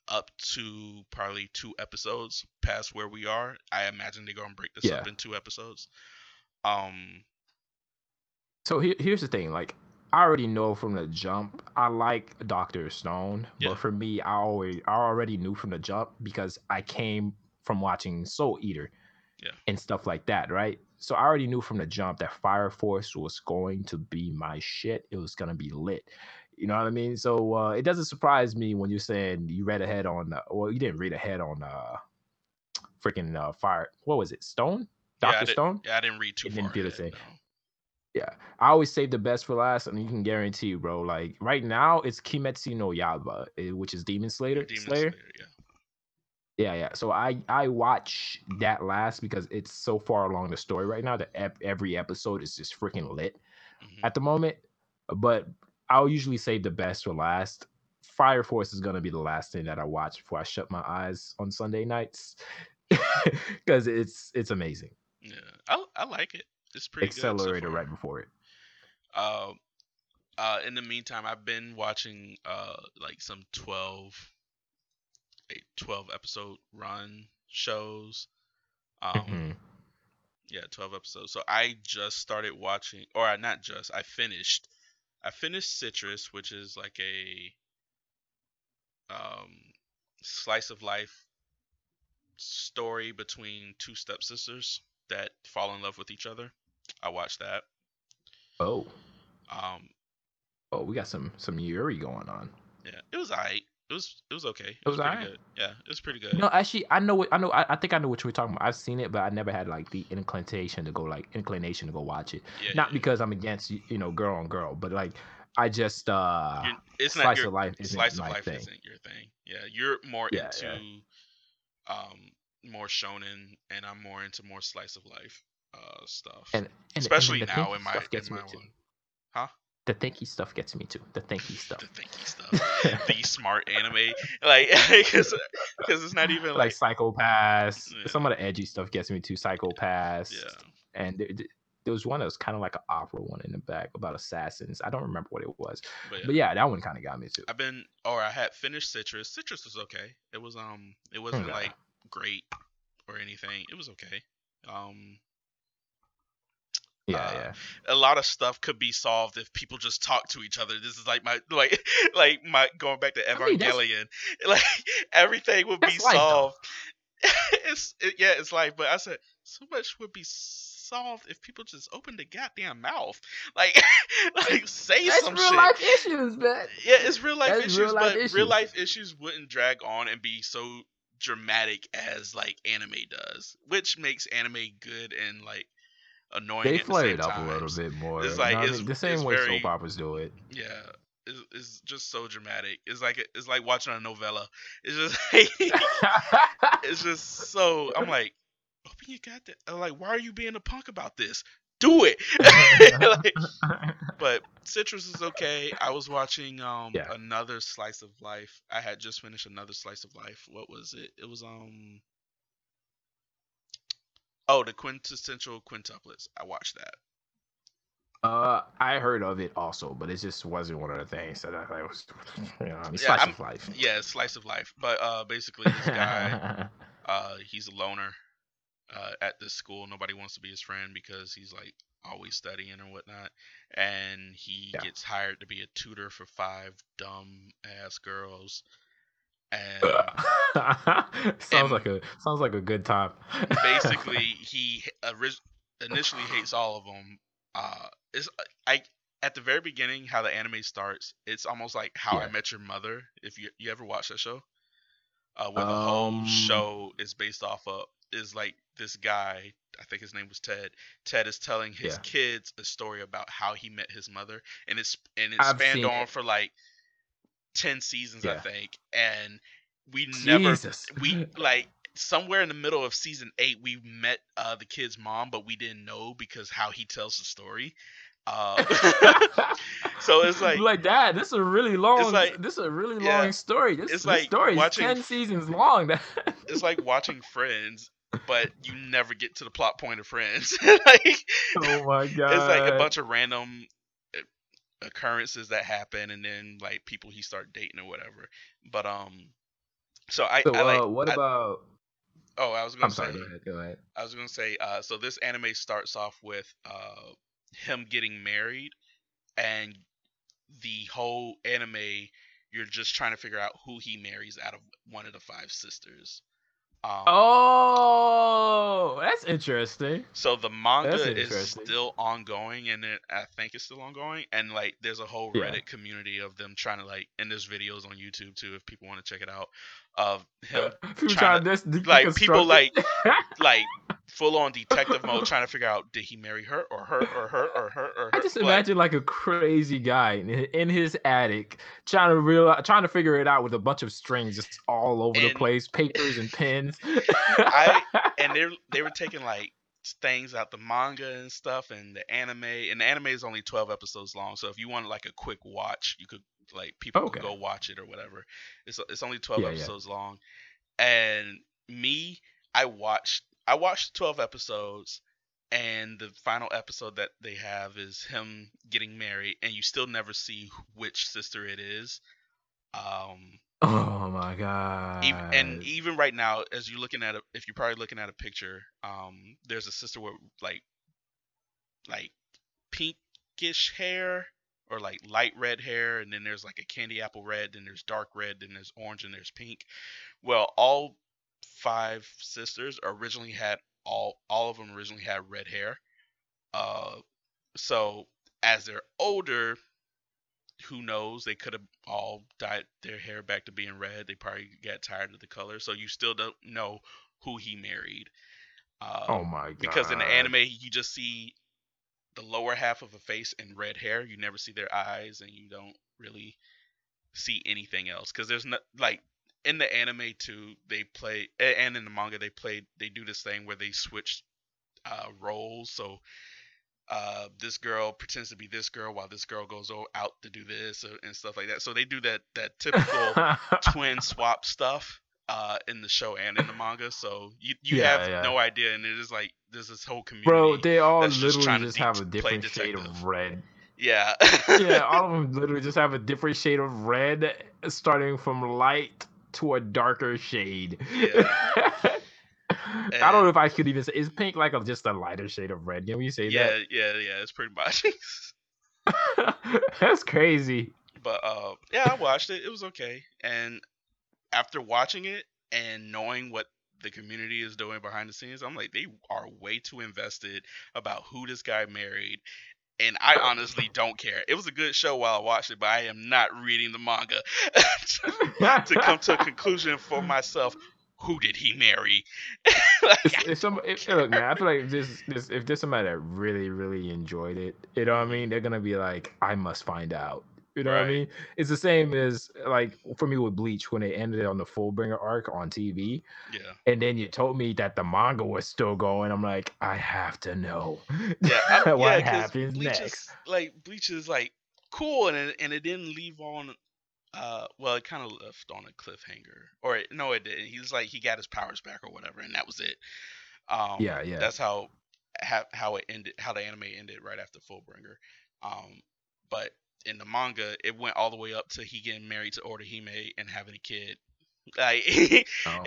up to probably two episodes past where we are. I imagine they're gonna break this up in two episodes. Um, So here, here's the thing. Like, I already know from the jump. I like Doctor Stone, Yeah. but for me, I always I already knew from the jump because I came from watching Soul Eater, Yeah. and stuff like that, right? So I already knew from the jump that Fire Force was going to be my shit. It was gonna be lit. You know what I mean? So uh, it doesn't surprise me when you're saying you read ahead on. Uh, well, you didn't read ahead on uh, freaking uh, Fire. What was it? Stone. Yeah, Doctor did- Stone. Yeah, I didn't read too It far. didn't feel the same. no. Yeah, I always save the best for last, and you can guarantee, bro. Like right now, it's Kimetsu no Yaiba, eh, which is Demon Slayer. Demon Slayer. Slayer, yeah. Yeah, yeah. So I I watch that last because it's so far along the story right now that ep- every episode is just freaking lit Mhm. at the moment. But I'll usually save the best for last. Fire Force is gonna be the last thing that I watch before I shut my eyes on Sunday nights because it's it's amazing. Yeah, I I like it. It's pretty good. so Accelerator right before it. Uh, uh, in the meantime, I've been watching uh like some 12, a 12 episode run shows. Um, Mhm. yeah, 12 episodes. So I just started watching, or I- not just, I finished. I finished Citrus, which is like a um slice of life story between two stepsisters that fall in love with each other. I watched that. Oh, Um, oh, we got some some Yuri going on. Yeah, it was alright. It was it was okay. It, It was pretty alright? good. Yeah, it was pretty good. No, actually, I know what I know. I, I think I know what you were talking about. I've seen it, but I never had like the inclination to go like inclination to go watch it. yeah, Not yeah, because I'm against you know girl on girl, but like I just uh You're- it's not slice your of life isn't slice of life thing. isn't your thing. Yeah, you're more Yeah, into yeah. um more shonen, and I'm more into more slice of life uh stuff. And, and and Especially the now in my in me my one. Huh? The thinky stuff gets me too. The thinky stuff. The thinky stuff, the smart anime, like because it's not even like like, Psycho-Pass. Yeah. Some of the edgy stuff gets me too. Psycho-Pass. yeah. And there, there was one that was kind of like an opera one in the back about assassins. I don't remember what it was, But yeah, but yeah, that one kind of got me too. I've been or I had finished Citrus. Citrus was okay. It was um it wasn't Okay. like great or anything. It was okay. Um Yeah, uh, yeah. a lot of stuff could be solved if people just talk to each other. This is like my like like my going back to I mean, Evangelion. like everything would be life, solved. it's it, yeah, it's like but I said so much would be solved if people just opened the goddamn mouth. Like like say That's some real shit. life issues, man. Yeah, it's real life That's issues, real life but real life issues wouldn't drag on and be so dramatic as like anime does, which makes anime good and like annoying. They flare it up a little bit more. It's you like- know what I mean? the same it's way very- soap operas do it. Yeah, it's, it's just so dramatic. It's like it's like watching a novella. It's just it's just so. I'm like, open your goddamn. I'm like, why are you being a punk about this? Do it. Like, but Citrus is okay. I was watching um Yeah. another slice of life. I had just finished another slice of life. What was it? It was um Oh, the quintessential quintuplets. I watched that. uh, I heard of it also, but it just wasn't one of the things that I thought was, you know, Yeah, slice I'm- of life. Yeah, slice of life. But uh basically this guy uh he's a loner uh at this school. Nobody wants to be his friend because he's like always studying or whatnot. And he Yeah. gets hired to be a tutor for five dumb ass girls. And sounds like a sounds like a good time. basically he orig- initially hates all of them. Uh, it's I at the very beginning how the anime starts. It's almost like How I Met Your Mother. If you you ever watch that show, uh, where the whole Um, show is based off of is like this guy. I think his name was Ted. Ted is telling his Yeah. kids a story about how he met his mother, and it's and it I've spanned on it. for like ten seasons, I think. And we never we like somewhere in the middle of season eight we met uh the kid's mom but we didn't know because how he tells the story uh so it's like like that. This is a really long. like- this is a really yeah, long story. This, it's this like story watching ten seasons long. it's like watching friends but you never get to the plot point of friends like oh my god! it's like a bunch of random occurrences that happen and then like people he start dating or whatever but um so i, So, I like uh, what I- about? oh i was gonna I'm say sorry. Go ahead. Go ahead. I was gonna say, uh, so this anime starts off with uh, him getting married, and the whole anime, you're just trying to figure out who he marries out of one of the five sisters. Um, oh, that's interesting. So the manga is still ongoing, and it, I think it's still ongoing. And like, there's a whole Reddit yeah. community of them trying to like, and there's videos on YouTube too if people want to check it out of him trying, trying to, this, like people like like full on detective mode trying to figure out did he marry her or her or her or her or her. I just imagine like a crazy guy in his attic trying to real trying to figure it out with a bunch of strings just all over and, the place, papers and pens. I and they they were taking like things out the manga and stuff and the anime and the anime is only 12 episodes long so if you want like a quick watch you could like people okay. could go watch it or whatever it's it's only 12 yeah, episodes yeah. long and me i watched i watched 12 episodes and the final episode that they have is him getting married and you still never see which sister it is um Oh my god! Even, and even right now, as you're looking at a, if you're probably looking at a picture, um, there's a sister with like, like pinkish hair or like light red hair, and then there's like a candy apple red, then there's dark red, then there's orange, and there's pink. Well, all five sisters originally had all all of them originally had red hair. Uh, so as they're older, who knows? They could have all dyed their hair back to being red. They probably got tired of the color. So you still don't know who he married. Um, oh my god! Because in the anime, you just see the lower half of a face and red hair. You never see their eyes, and you don't really see anything else. Because there's not like in the anime too. They play and in the manga they play. They do this thing where they switch uh, roles. So uh, this girl pretends to be this girl while this girl goes out to do this uh, and stuff like that. So they do that that typical twin swap stuff uh, in the show and in the manga. So you you yeah, have yeah. no idea, and it is like there's this whole community. Bro, they all literally just, just have a different shade of red. Yeah. yeah, all of them literally just have a different shade of red, starting from light to a darker shade. Yeah. I don't know if I could even say is pink like a, just a lighter shade of red. Can we say yeah, that? Yeah, yeah, yeah. It's pretty much. That's crazy. But uh, yeah, I watched it. It was okay. And after watching it and knowing what the community is doing behind the scenes, I'm like, they are way too invested about who this guy married. And I honestly don't care. It was a good show while I watched it, but I am not reading the manga to come to a conclusion for myself who did he marry? like, if, if some, if, look, man, I feel like if this, this, if there's somebody that really, really enjoyed it, you know what I mean? They're gonna be like, I must find out. You know right. what I mean? It's the same as like for me with Bleach when they ended on the Fullbringer arc on TV. Yeah. And then you told me that the manga was still going. I'm like, I have to know. Yeah. what yeah, happens Bleach next? Is, like Bleach is like cool, and it, and it didn't leave on uh, well, it kind of left on a cliffhanger, or it, no, it did. He's like he got his powers back or whatever, and that was it. Um, yeah, yeah. That's how how, how it ended, how the anime ended right after Fullbringer. Um, but in the manga, it went all the way up to he getting married to Orihime and having a kid. Like, oh.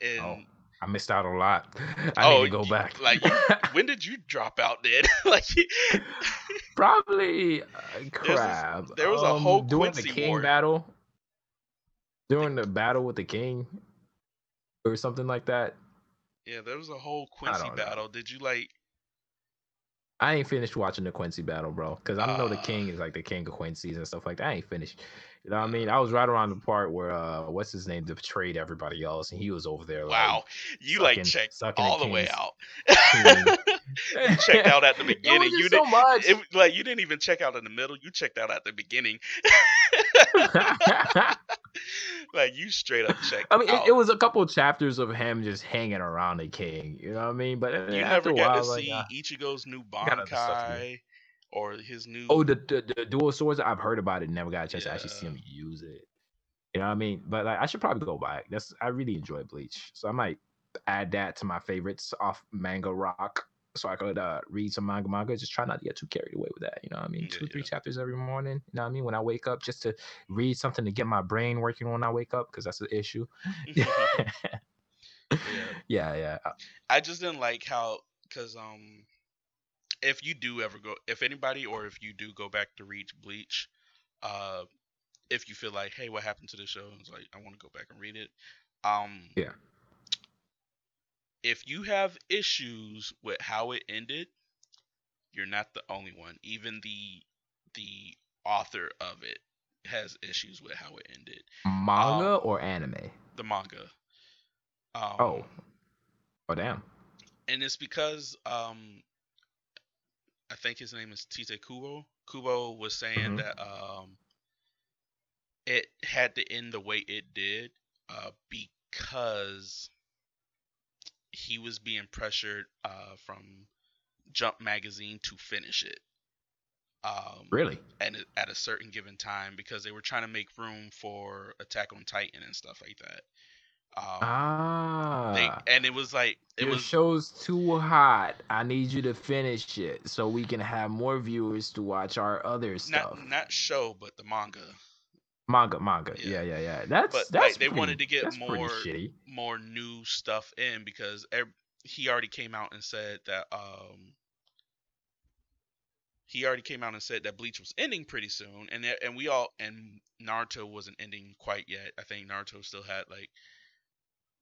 and, oh. I missed out a lot. I oh, need to go back. Like, when did you drop out, then? like, probably uh, crap. There was a um, whole during Quincy the king war. battle. During the battle with the king, or something like that. Yeah, there was a whole Quincy battle. Know. Did you like? I ain't finished watching the Quincy battle, bro, because I know uh, the king is like the king of Quincy's and stuff like that. I ain't finished. You know what I mean? I was right around the part where uh what's his name betrayed everybody else and he was over there. Wow. Like, you sucking, like checked all the way out. you checked out at the beginning. You didn't so much. It, like you didn't even check out in the middle. You checked out at the beginning. like you straight up checked. I mean, it, it, was a couple chapters of him just hanging around the king. You know what I mean? But uh, you never got to see like, Ichigo's new Bankai or his new. Oh, the, the, the dual swords. I've heard about it. Never got a chance yeah. to actually see him use it. You know what I mean? But like, I should probably go back. That's I really enjoy Bleach, so I might add that to my favorites off Manga Rock, so I could uh, read some manga manga. Just try not to get too carried away with that. You know what I mean? Yeah, Two three yeah. chapters every morning. You know what I mean? When I wake up, just to read something to get my brain working when I wake up, because that's the issue. yeah. yeah, yeah. I just didn't like how because um if you do ever go, if anybody or if you do go back to read Bleach, Uh, if you feel like, hey, what happened to the show? It's like I want to go back and read it. Um, Yeah. If you have issues with how it ended, you're not the only one. Even the the author of it has issues with how it ended. Manga Um, or anime? The manga. Um, Oh. Oh damn. and it's because um I think his name is Tite Kubo. Kubo was saying Mhm. that um it had to end the way it did uh because he was being pressured uh from Jump magazine to finish it. Um Really? And at a certain given time because they were trying to make room for Attack on Titan and stuff like that. Um, Ah. they, and it was like it Your was show's too hot. I need you to finish it so we can have more viewers to watch our other stuff. not not show but the manga manga, manga. Yeah. Yeah, yeah, yeah. That's But, that's like, they pretty- wanted to get more- shitty. more new stuff in because he already came out and said that um he already came out and said that Bleach was ending pretty soon and that- and we all and Naruto wasn't ending quite yet. I think Naruto still had like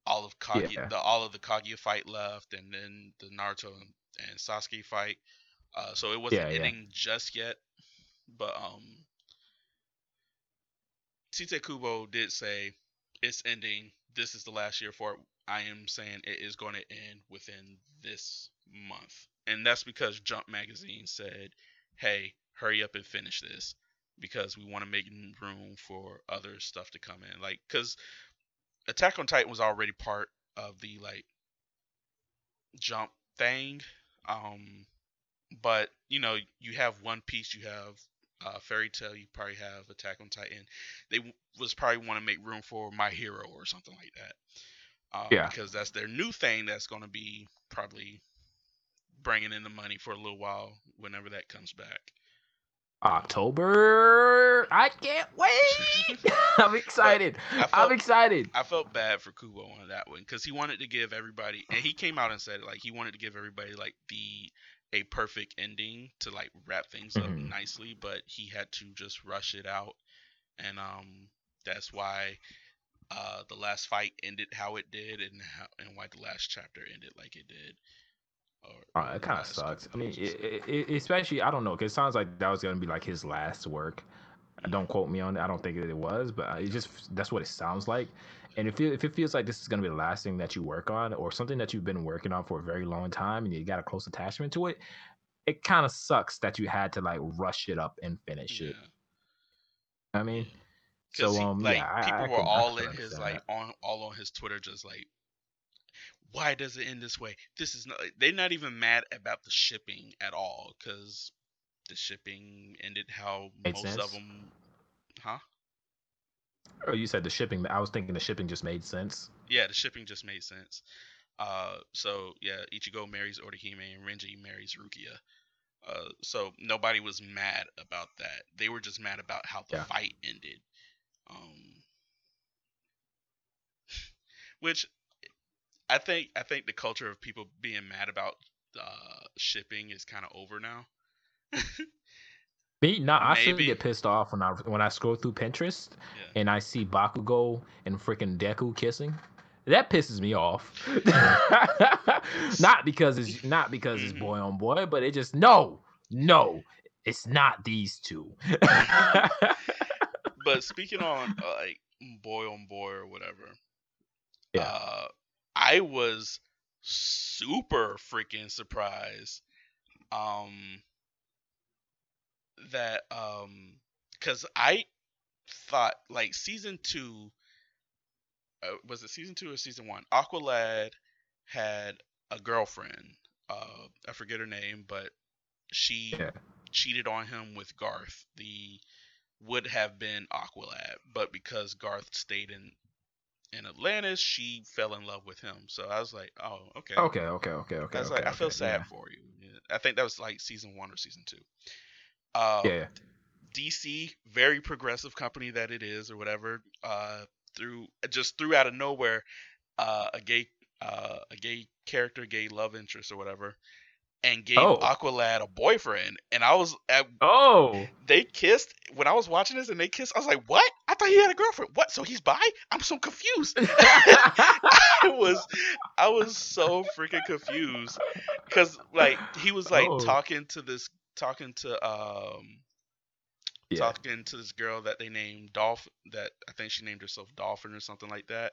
all of Kaguya Yeah. the all of the Kaguya fight left and then the Naruto and, and Sasuke fight. Uh so it wasn't yeah. ending just yet. But um Tite Kubo did say it's ending. This is the last year for it. I am saying it is going to end within this month. And that's because Jump Magazine said, hey, hurry up and finish this because we want to make room for other stuff to come in. Like, because Attack on Titan was already part of the, like, Jump thing. Um, but, you know, you have One Piece, you have uh, Fairy Tail, you probably have Attack on Titan. They w- was probably want to make room for My Hero or something like that. Um, Yeah. Because that's their new thing that's going to be probably bringing in the money for a little while whenever that comes back. October. I can't wait. I'm excited. I I'm excited. I felt bad for Kubo on that one because he wanted to give everybody, and he came out and said like he wanted to give everybody like the a perfect ending to like wrap things up Mhm. nicely, but he had to just rush it out, and um that's why uh the last fight ended how it did, and how and why the last chapter ended like it did. Uh, it kind of sucks. I mean, it, it, especially I don't know. Cause it sounds like that was gonna be like his last work. Don't quote me on it. I don't think it was, but uh, it just that's what it sounds like. And if it, if it feels like this is gonna be the last thing that you work on, or something that you've been working on for a very long time, and you got a close attachment to it, it kind of sucks that you had to like rush it up and finish it. I mean, so um, like yeah, I, people I were all in his understand like that. on all on his Twitter, just like, why does it end this way? This is not. They're not even mad about the shipping at all, because the shipping ended how Made most of them, huh? Oh, you said the shipping. I was thinking the shipping just made sense. Yeah, the shipping just made sense. Uh, so yeah, Ichigo marries Orihime and Renji marries Rukia. Uh, so nobody was mad about that. They were just mad about how the Yeah. fight ended. Um, which I think I think the culture of people being mad about uh, shipping is kind of over now. Me, no, I still get pissed off when I when I scroll through Pinterest Yeah. and I see Bakugo and freaking Deku kissing. That pisses me off. not because it's not because it's Mhm. boy on boy, but it just no, no, it's not these two. But speaking on uh, like boy on boy or whatever, Yeah. uh, I was super freaking surprised um that um because I thought like season two uh, was it season two or season one? Aqualad had a girlfriend. Uh, I forget her name, but she Yeah. cheated on him with Garth. The would have been Aqualad, but because Garth stayed in in Atlantis, she fell in love with him. So I was like, oh, okay. okay, okay, okay, okay. I was okay, like, I feel okay, sad yeah. for you. Yeah. I think that was like season one or season two. Uh, Yeah, yeah. DC, very progressive company that it is, or whatever. Uh, through just threw out of nowhere, uh, a gay, uh, a gay character, gay love interest, or whatever. And gave Oh. Aqualad a boyfriend. And I was at, Oh, they kissed when I was watching this and they kissed. I was like, what? I thought he had a girlfriend. What? So he's bi? I'm so confused. I was I was so freaking confused because like he was like Oh. talking to this talking to um yeah. talking to this girl that they named Dolphin that I think she named herself Dolphin or something like that.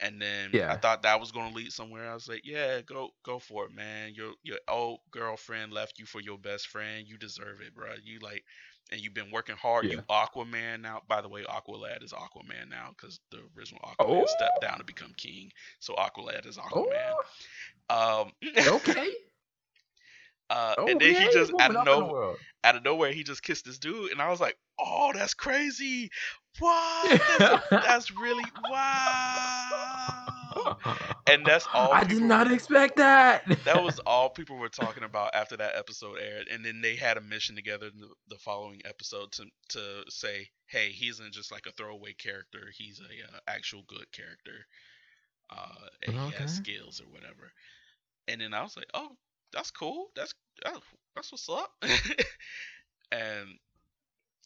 And then yeah. I thought that was gonna lead somewhere. I was like, yeah, go go for it, man. Your your old girlfriend left you for your best friend. You deserve it, bro. You like, and you've been working hard. You Aquaman now. By the way, Aqualad is Aquaman now because the original Aquaman Oh. stepped down to become king. So Aqualad is Aquaman. Oh, Um, okay. Uh, okay. and then he just out of up in the no out of nowhere he just kissed this dude, and I was like, oh, that's crazy. What? That's, that's really wow. And that's all. I did not were- expect that. that was all people were talking about after that episode aired, and then they had a mission together in the, the following episode to to say, hey, he isn't just like a throwaway character; he's a uh, actual good character, uh, and he has skills or whatever. And then I was like, oh, that's cool. That's oh, that's what's up. and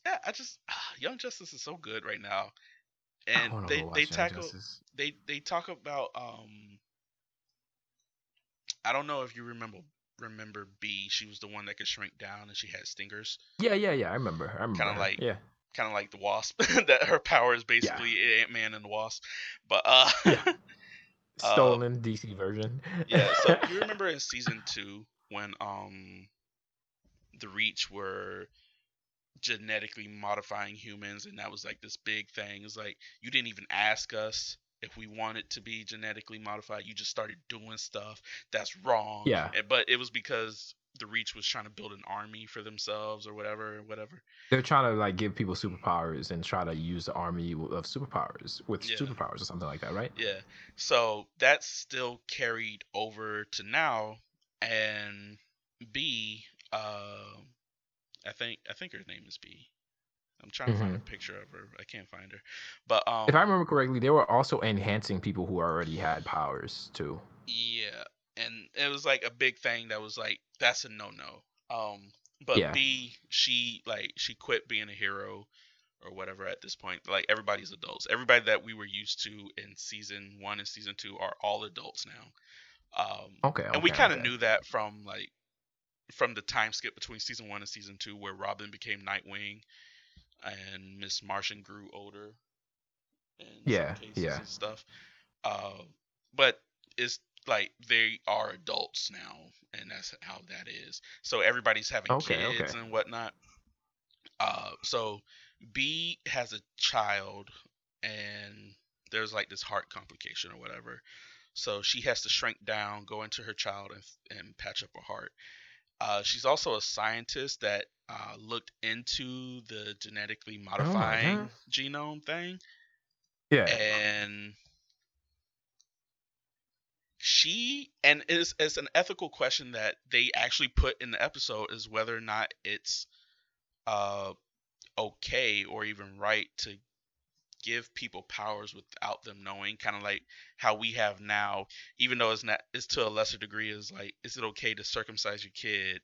yeah, I just Young Justice is so good right now, and they they tackle they they talk about um I don't know if you remember remember B. She was the one that could shrink down and she had stingers, Yeah, yeah, yeah. I remember. I remember. Kinda like- yeah. kind of like the Wasp. that her power is basically Ant Man and the Wasp. But uh Yeah. Uh, Stolen DC version. yeah. So you remember in season two when um the Reach were genetically modifying humans and that was like this big thing. It's like you didn't even ask us if we wanted to be genetically modified. You just started doing stuff that's wrong. Yeah. And- But it was because the Reach was trying to build an army for themselves or whatever, whatever. They're trying to like give people superpowers and try to use the army of superpowers with Yeah. superpowers or something like that, right? Yeah. So that's still carried over to now, and B, uh, I think I think her name is B. I'm trying to find a picture of her. I can't find her, but um, Mm-hmm. If I remember correctly, they were also enhancing people who already had powers too. yeah, and it was like a big thing that was like that's a no no. Um, but Yeah. B, she like she quit being a hero or whatever at this point. Like everybody's adults. Everybody that we were used to in season one and season two are all adults now. Um, Okay. and we kind of okay. knew that from like from the time skip between season one and season two where robin became nightwing and miss martian grew older Yeah, yeah. and stuff uh, but it's like they are adults now and that's how that is so everybody's having Okay, okay. kids and whatnot uh, so b has a child and there's like this heart complication or whatever so she has to shrink down, go into her child, and, and patch up her heart. Uh, she's also a scientist that uh, looked into the genetically modifying God. genome thing, Yeah. and she and it's, it's an ethical question that they actually put in the episode is whether or not it's uh, okay or even right to give people powers without them knowing kind of like how we have now even though it's not it's to a lesser degree is like is it okay to circumcise your kid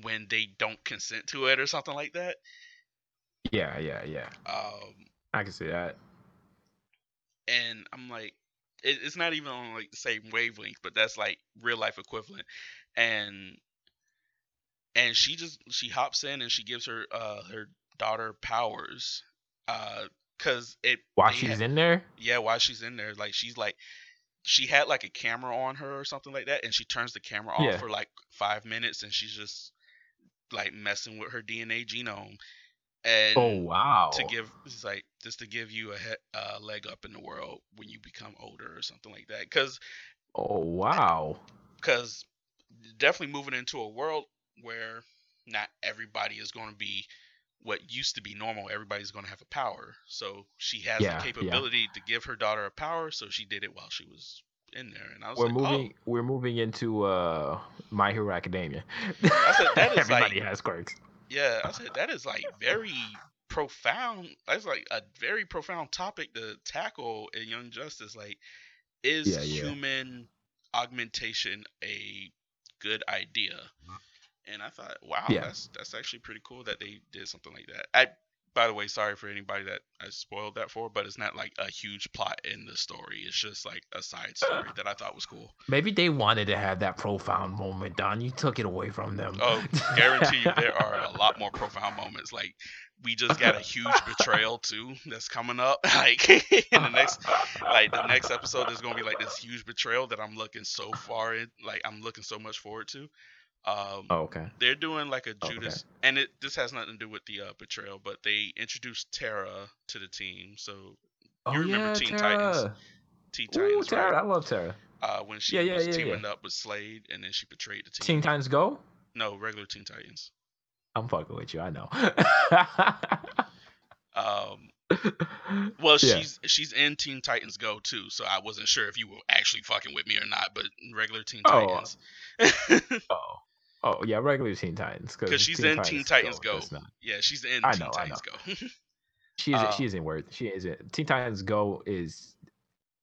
when they don't consent to it or something like that Yeah. Yeah. Yeah. um I can see that. and i'm like it, it's not even on like the same wavelength but that's like real life equivalent and and she just she hops in and she gives her uh her daughter powers uh because it While she's ha- in there. yeah while she's in there like she's like she had like a camera on her or something like that and she turns the camera off Yeah. for like five minutes and she's just like messing with her dna genome and Oh wow. to give it's like just to give you a he- uh, leg up in the world when you become older or something like that because Oh wow. because definitely moving into a world where not everybody is going to be what used to be normal everybody's going to have a power so she has Yeah, the yeah. capability to give her daughter a power so she did it while she was in there and i was We're like moving. We're moving into uh My Hero Academia. I said that is Everybody like- has quirks. oh yeah i said that is like very profound that's like a very profound topic to tackle in young justice like is Yeah, yeah. human augmentation a good idea. Mm-hmm. And I thought, wow, Yeah. that's that's actually pretty cool that they did something like that. I by the way, sorry for anybody that I spoiled that for, but it's not like a huge plot in the story. It's just like a side story that I thought was cool. Maybe they wanted to have that profound moment, Don. You took it away from them. Oh, guarantee you there are a lot more profound moments. Like we just got a huge betrayal too that's coming up. Like in the next like the next episode there's gonna be like this huge betrayal that I'm looking so far in like I'm looking so much forward to. Um Oh, okay. they're doing like a Oh, okay. Judas and it this has nothing to do with the uh, betrayal, but they introduced Terra to the team. So Oh You remember yeah, Teen Terra. Titans, Teen Ooh, Titans, Terra. right? I love Terra. Uh when she Yeah, yeah, was yeah, yeah. teaming up with Slade and then she betrayed the team. Teen Titans Go. no, regular Teen Titans. I'm fucking with you. I know. Um Well, Yeah. she's she's in Teen Titans Go too, so I wasn't sure if you were actually fucking with me or not. But regular Teen Oh. Titans, oh, oh yeah, regular Teen Titans. because she's in Teen Titans Go. not- Yeah, she's in I Teen know, I Titans Go. She is. Uh, she isn't worth. She isn't. Teen Titans Go is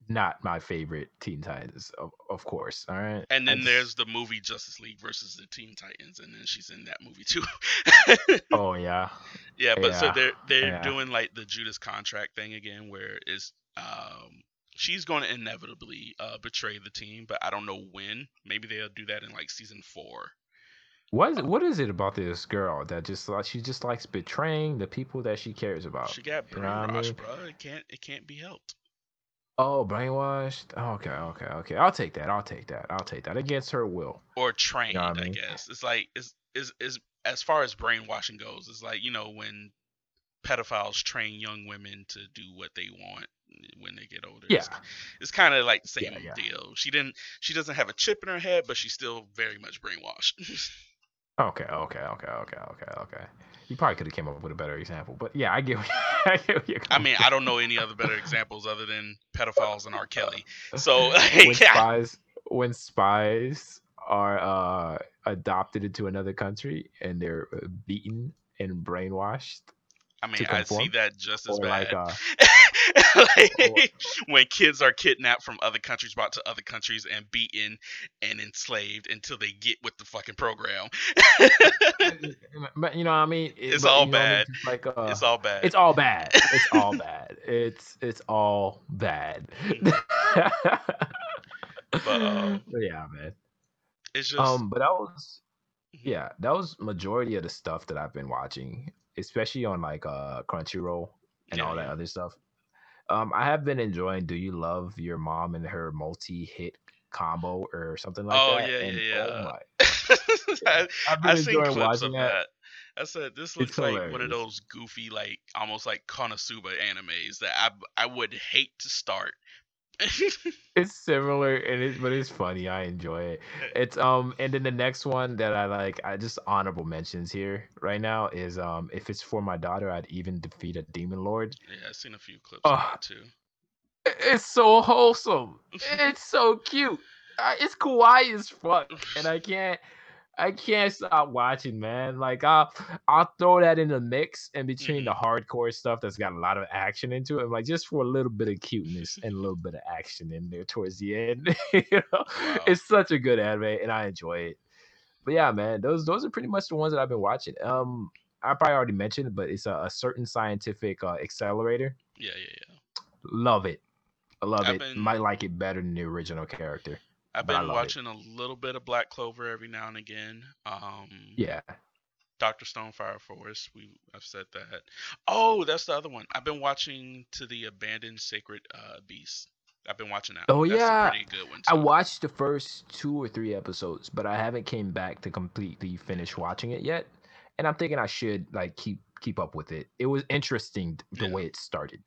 not my favorite Teen Titans, of, of course. All right. and then there's the movie Justice League versus the Teen Titans, and then she's in that movie too. Oh yeah. yeah, but so they're they're yeah. doing like the Judas contract thing again, where is um she's going to inevitably uh, betray the team, but I don't know when. Maybe they'll do that in like season four. What is, what is it about this girl that just like she just likes betraying the people that she cares about? She got you know I brainwashed, mean? bro. It can't it can't be helped. Oh, brainwashed. Okay, okay, okay. I'll take that. I'll take that. I'll take that against her will. or trained, what I I mean? guess. It's like it's is is as far as brainwashing goes, it's like, you know, when pedophiles train young women to do what they want when they get older. Yeah. It's, it's kind of like the same Yeah, yeah. deal. She didn't she doesn't have a chip in her head, but she's still very much brainwashed. Okay, okay, okay, okay, okay, okay. You probably could have came up with a better example, but yeah, I get. What, I get what I mean. I don't know any other better examples other than pedophiles and R. Kelly. So like, yeah, spies when spies are uh adopted into another country and they're uh, beaten and brainwashed I mean, I see that just as bad. like uh like, when kids are kidnapped from other countries, brought to other countries, and beaten and enslaved until they get with the fucking program. but you know what I mean It- It's but, all what I mean? bad. Like uh it's all bad. it's all bad it's all bad it's it's all bad But, um, yeah man It's just um but that was Mhm. yeah that was majority of the stuff that i've been watching especially on like uh crunchyroll and yeah, all that yeah. other stuff um i have been enjoying do you love your mom and her multi-hit combo or something like Oh, that yeah, and, yeah, oh yeah. I, i've been I seen enjoying clips watching of that, that. I said this looks It's like one of those goofy, like almost like Konosuba animes that I I would hate to start. it's similar and it but it's funny i enjoy it. It's um and then the next one that i like i just honorable mentions here right now is um if it's for my daughter i'd even defeat a demon lord. Yeah, I've seen a few clips Oh, of that too. It's so wholesome. It's so cute. It's kawaii as fuck and i can't i can't stop watching man. Like i'll i'll throw that in the mix in between the hardcore stuff that's got a lot of action into it like just for a little bit of cuteness and a little bit of action in there towards the end you know? Wow. it's such a good anime and i enjoy it. But yeah man those those are pretty much the ones that i've been watching. Um i probably already mentioned it, but it's a, a certain scientific uh, accelerator. Yeah, yeah, yeah. love it. I love I've it. been- might like it better than the original character I've been love it. watching a little bit of Black Clover every now and again. Um, yeah Doctor Stone Fire Force. We I've said that. Oh, that's the other one. I've been watching to the Abandoned Sacred uh, Beast. I've been watching that. Oh That's yeah. a pretty good one. I watched the first two or three episodes, but I haven't came back to completely finish watching it yet. And I'm thinking I should like keep keep up with it. It was interesting the Yeah. way it started.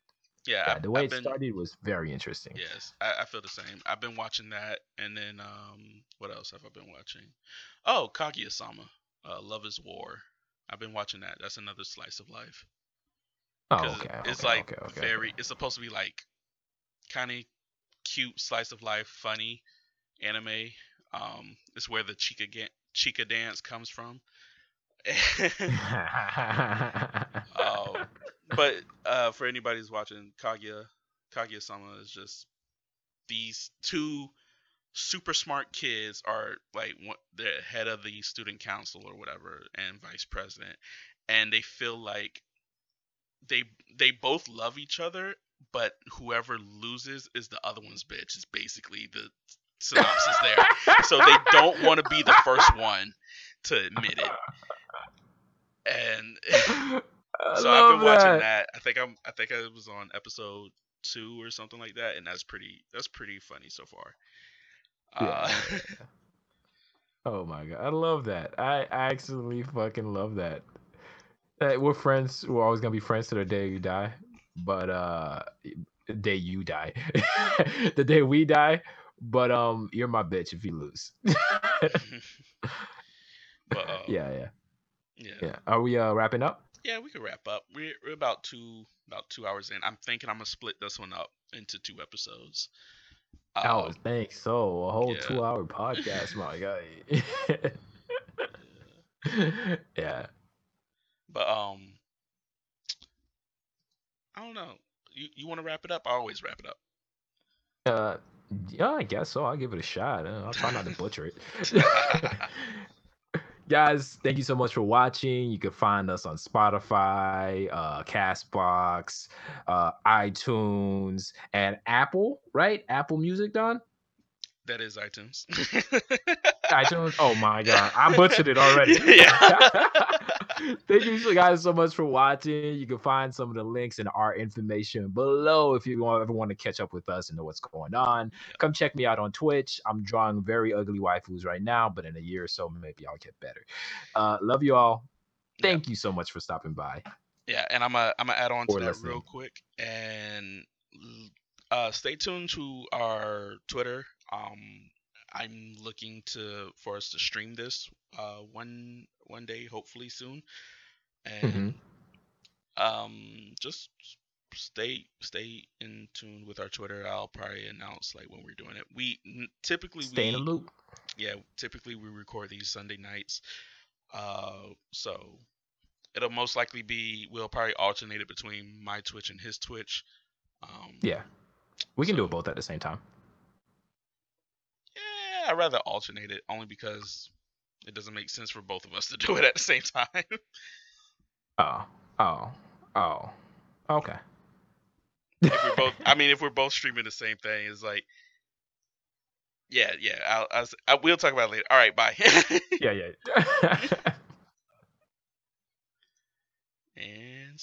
Yeah, Yeah, the way I've it been- started was very interesting. Yes, I, I feel the same. I've been watching that, and then um, what else have I been watching? Oh, Kaguya-sama, uh, Love Is War. I've been watching that. That's another slice of life. Oh, okay. It's okay, like okay, okay, very. It's supposed to be like kind of cute slice of life, funny anime. Um, it's where the Chika ga- Chika dance comes from. um, but uh, for anybody who's watching, Kaguya Kaguya-sama is just these two super smart kids are like one, the head of the student council or whatever and vice president. And they feel like they they both love each other but whoever loses is the other one's bitch is basically the synopsis there. So they don't want to be the first one to admit it. And I so I've been love watching that. that. I think I'm I think I was on episode two or something like that, and that's pretty that's pretty funny so far. Uh, Yeah. Oh my god, I love that. I actually fucking love that. That we're friends. We're always gonna be friends to the day you die. But uh, the day you die, the day we die. But um, you're my bitch if you lose. but uh, yeah, yeah, yeah, yeah. Are we uh wrapping up? Yeah, we can wrap up. We're, we're about two about two hours in. I'm thinking I'm gonna split this one up into two episodes. I Uh, was think so. A whole yeah. two hour podcast, my guy. yeah. but um, I don't know. You you want to wrap it up? I always wrap it up. Uh, yeah, I guess so. I'll give it a shot. Uh, I'll try not to butcher it. Guys, thank you so much for watching. You can find us on Spotify, uh, Castbox, uh, iTunes, and Apple, right? Apple Music, Don? That is iTunes. iTunes? Oh my God. I butchered it already. Thank you guys so much for watching. You can find some of the links and our information below if you want, ever want to catch up with us and know what's going on. Come check me out on Twitch. I'm drawing very ugly waifus right now, but in a year or so, maybe I'll get better. Uh, love you all. Yeah. Thank you so much for stopping by. Yeah, and I'm a I'm gonna add on to that listening. real quick and uh, stay tuned to our Twitter. Um, I'm looking to for us to stream this uh, one one day, hopefully soon, and um, just stay stay in tune with our Twitter. I'll probably announce like when we're doing it. We n- typically Stay in we loop. yeah, typically we record these Sunday nights. Uh, so it'll most likely be we'll probably alternate it between my Twitch and his Twitch. Um, Yeah. We can do it both at the same time. Yeah, I'd rather alternate it only because it doesn't make sense for both of us to do it at the same time. Oh. Oh. Oh. Okay. if we're both, I mean, if we're both streaming the same thing, it's like, yeah, yeah. I'll, I'll, I, we'll talk about it later. All right, bye. yeah, yeah. and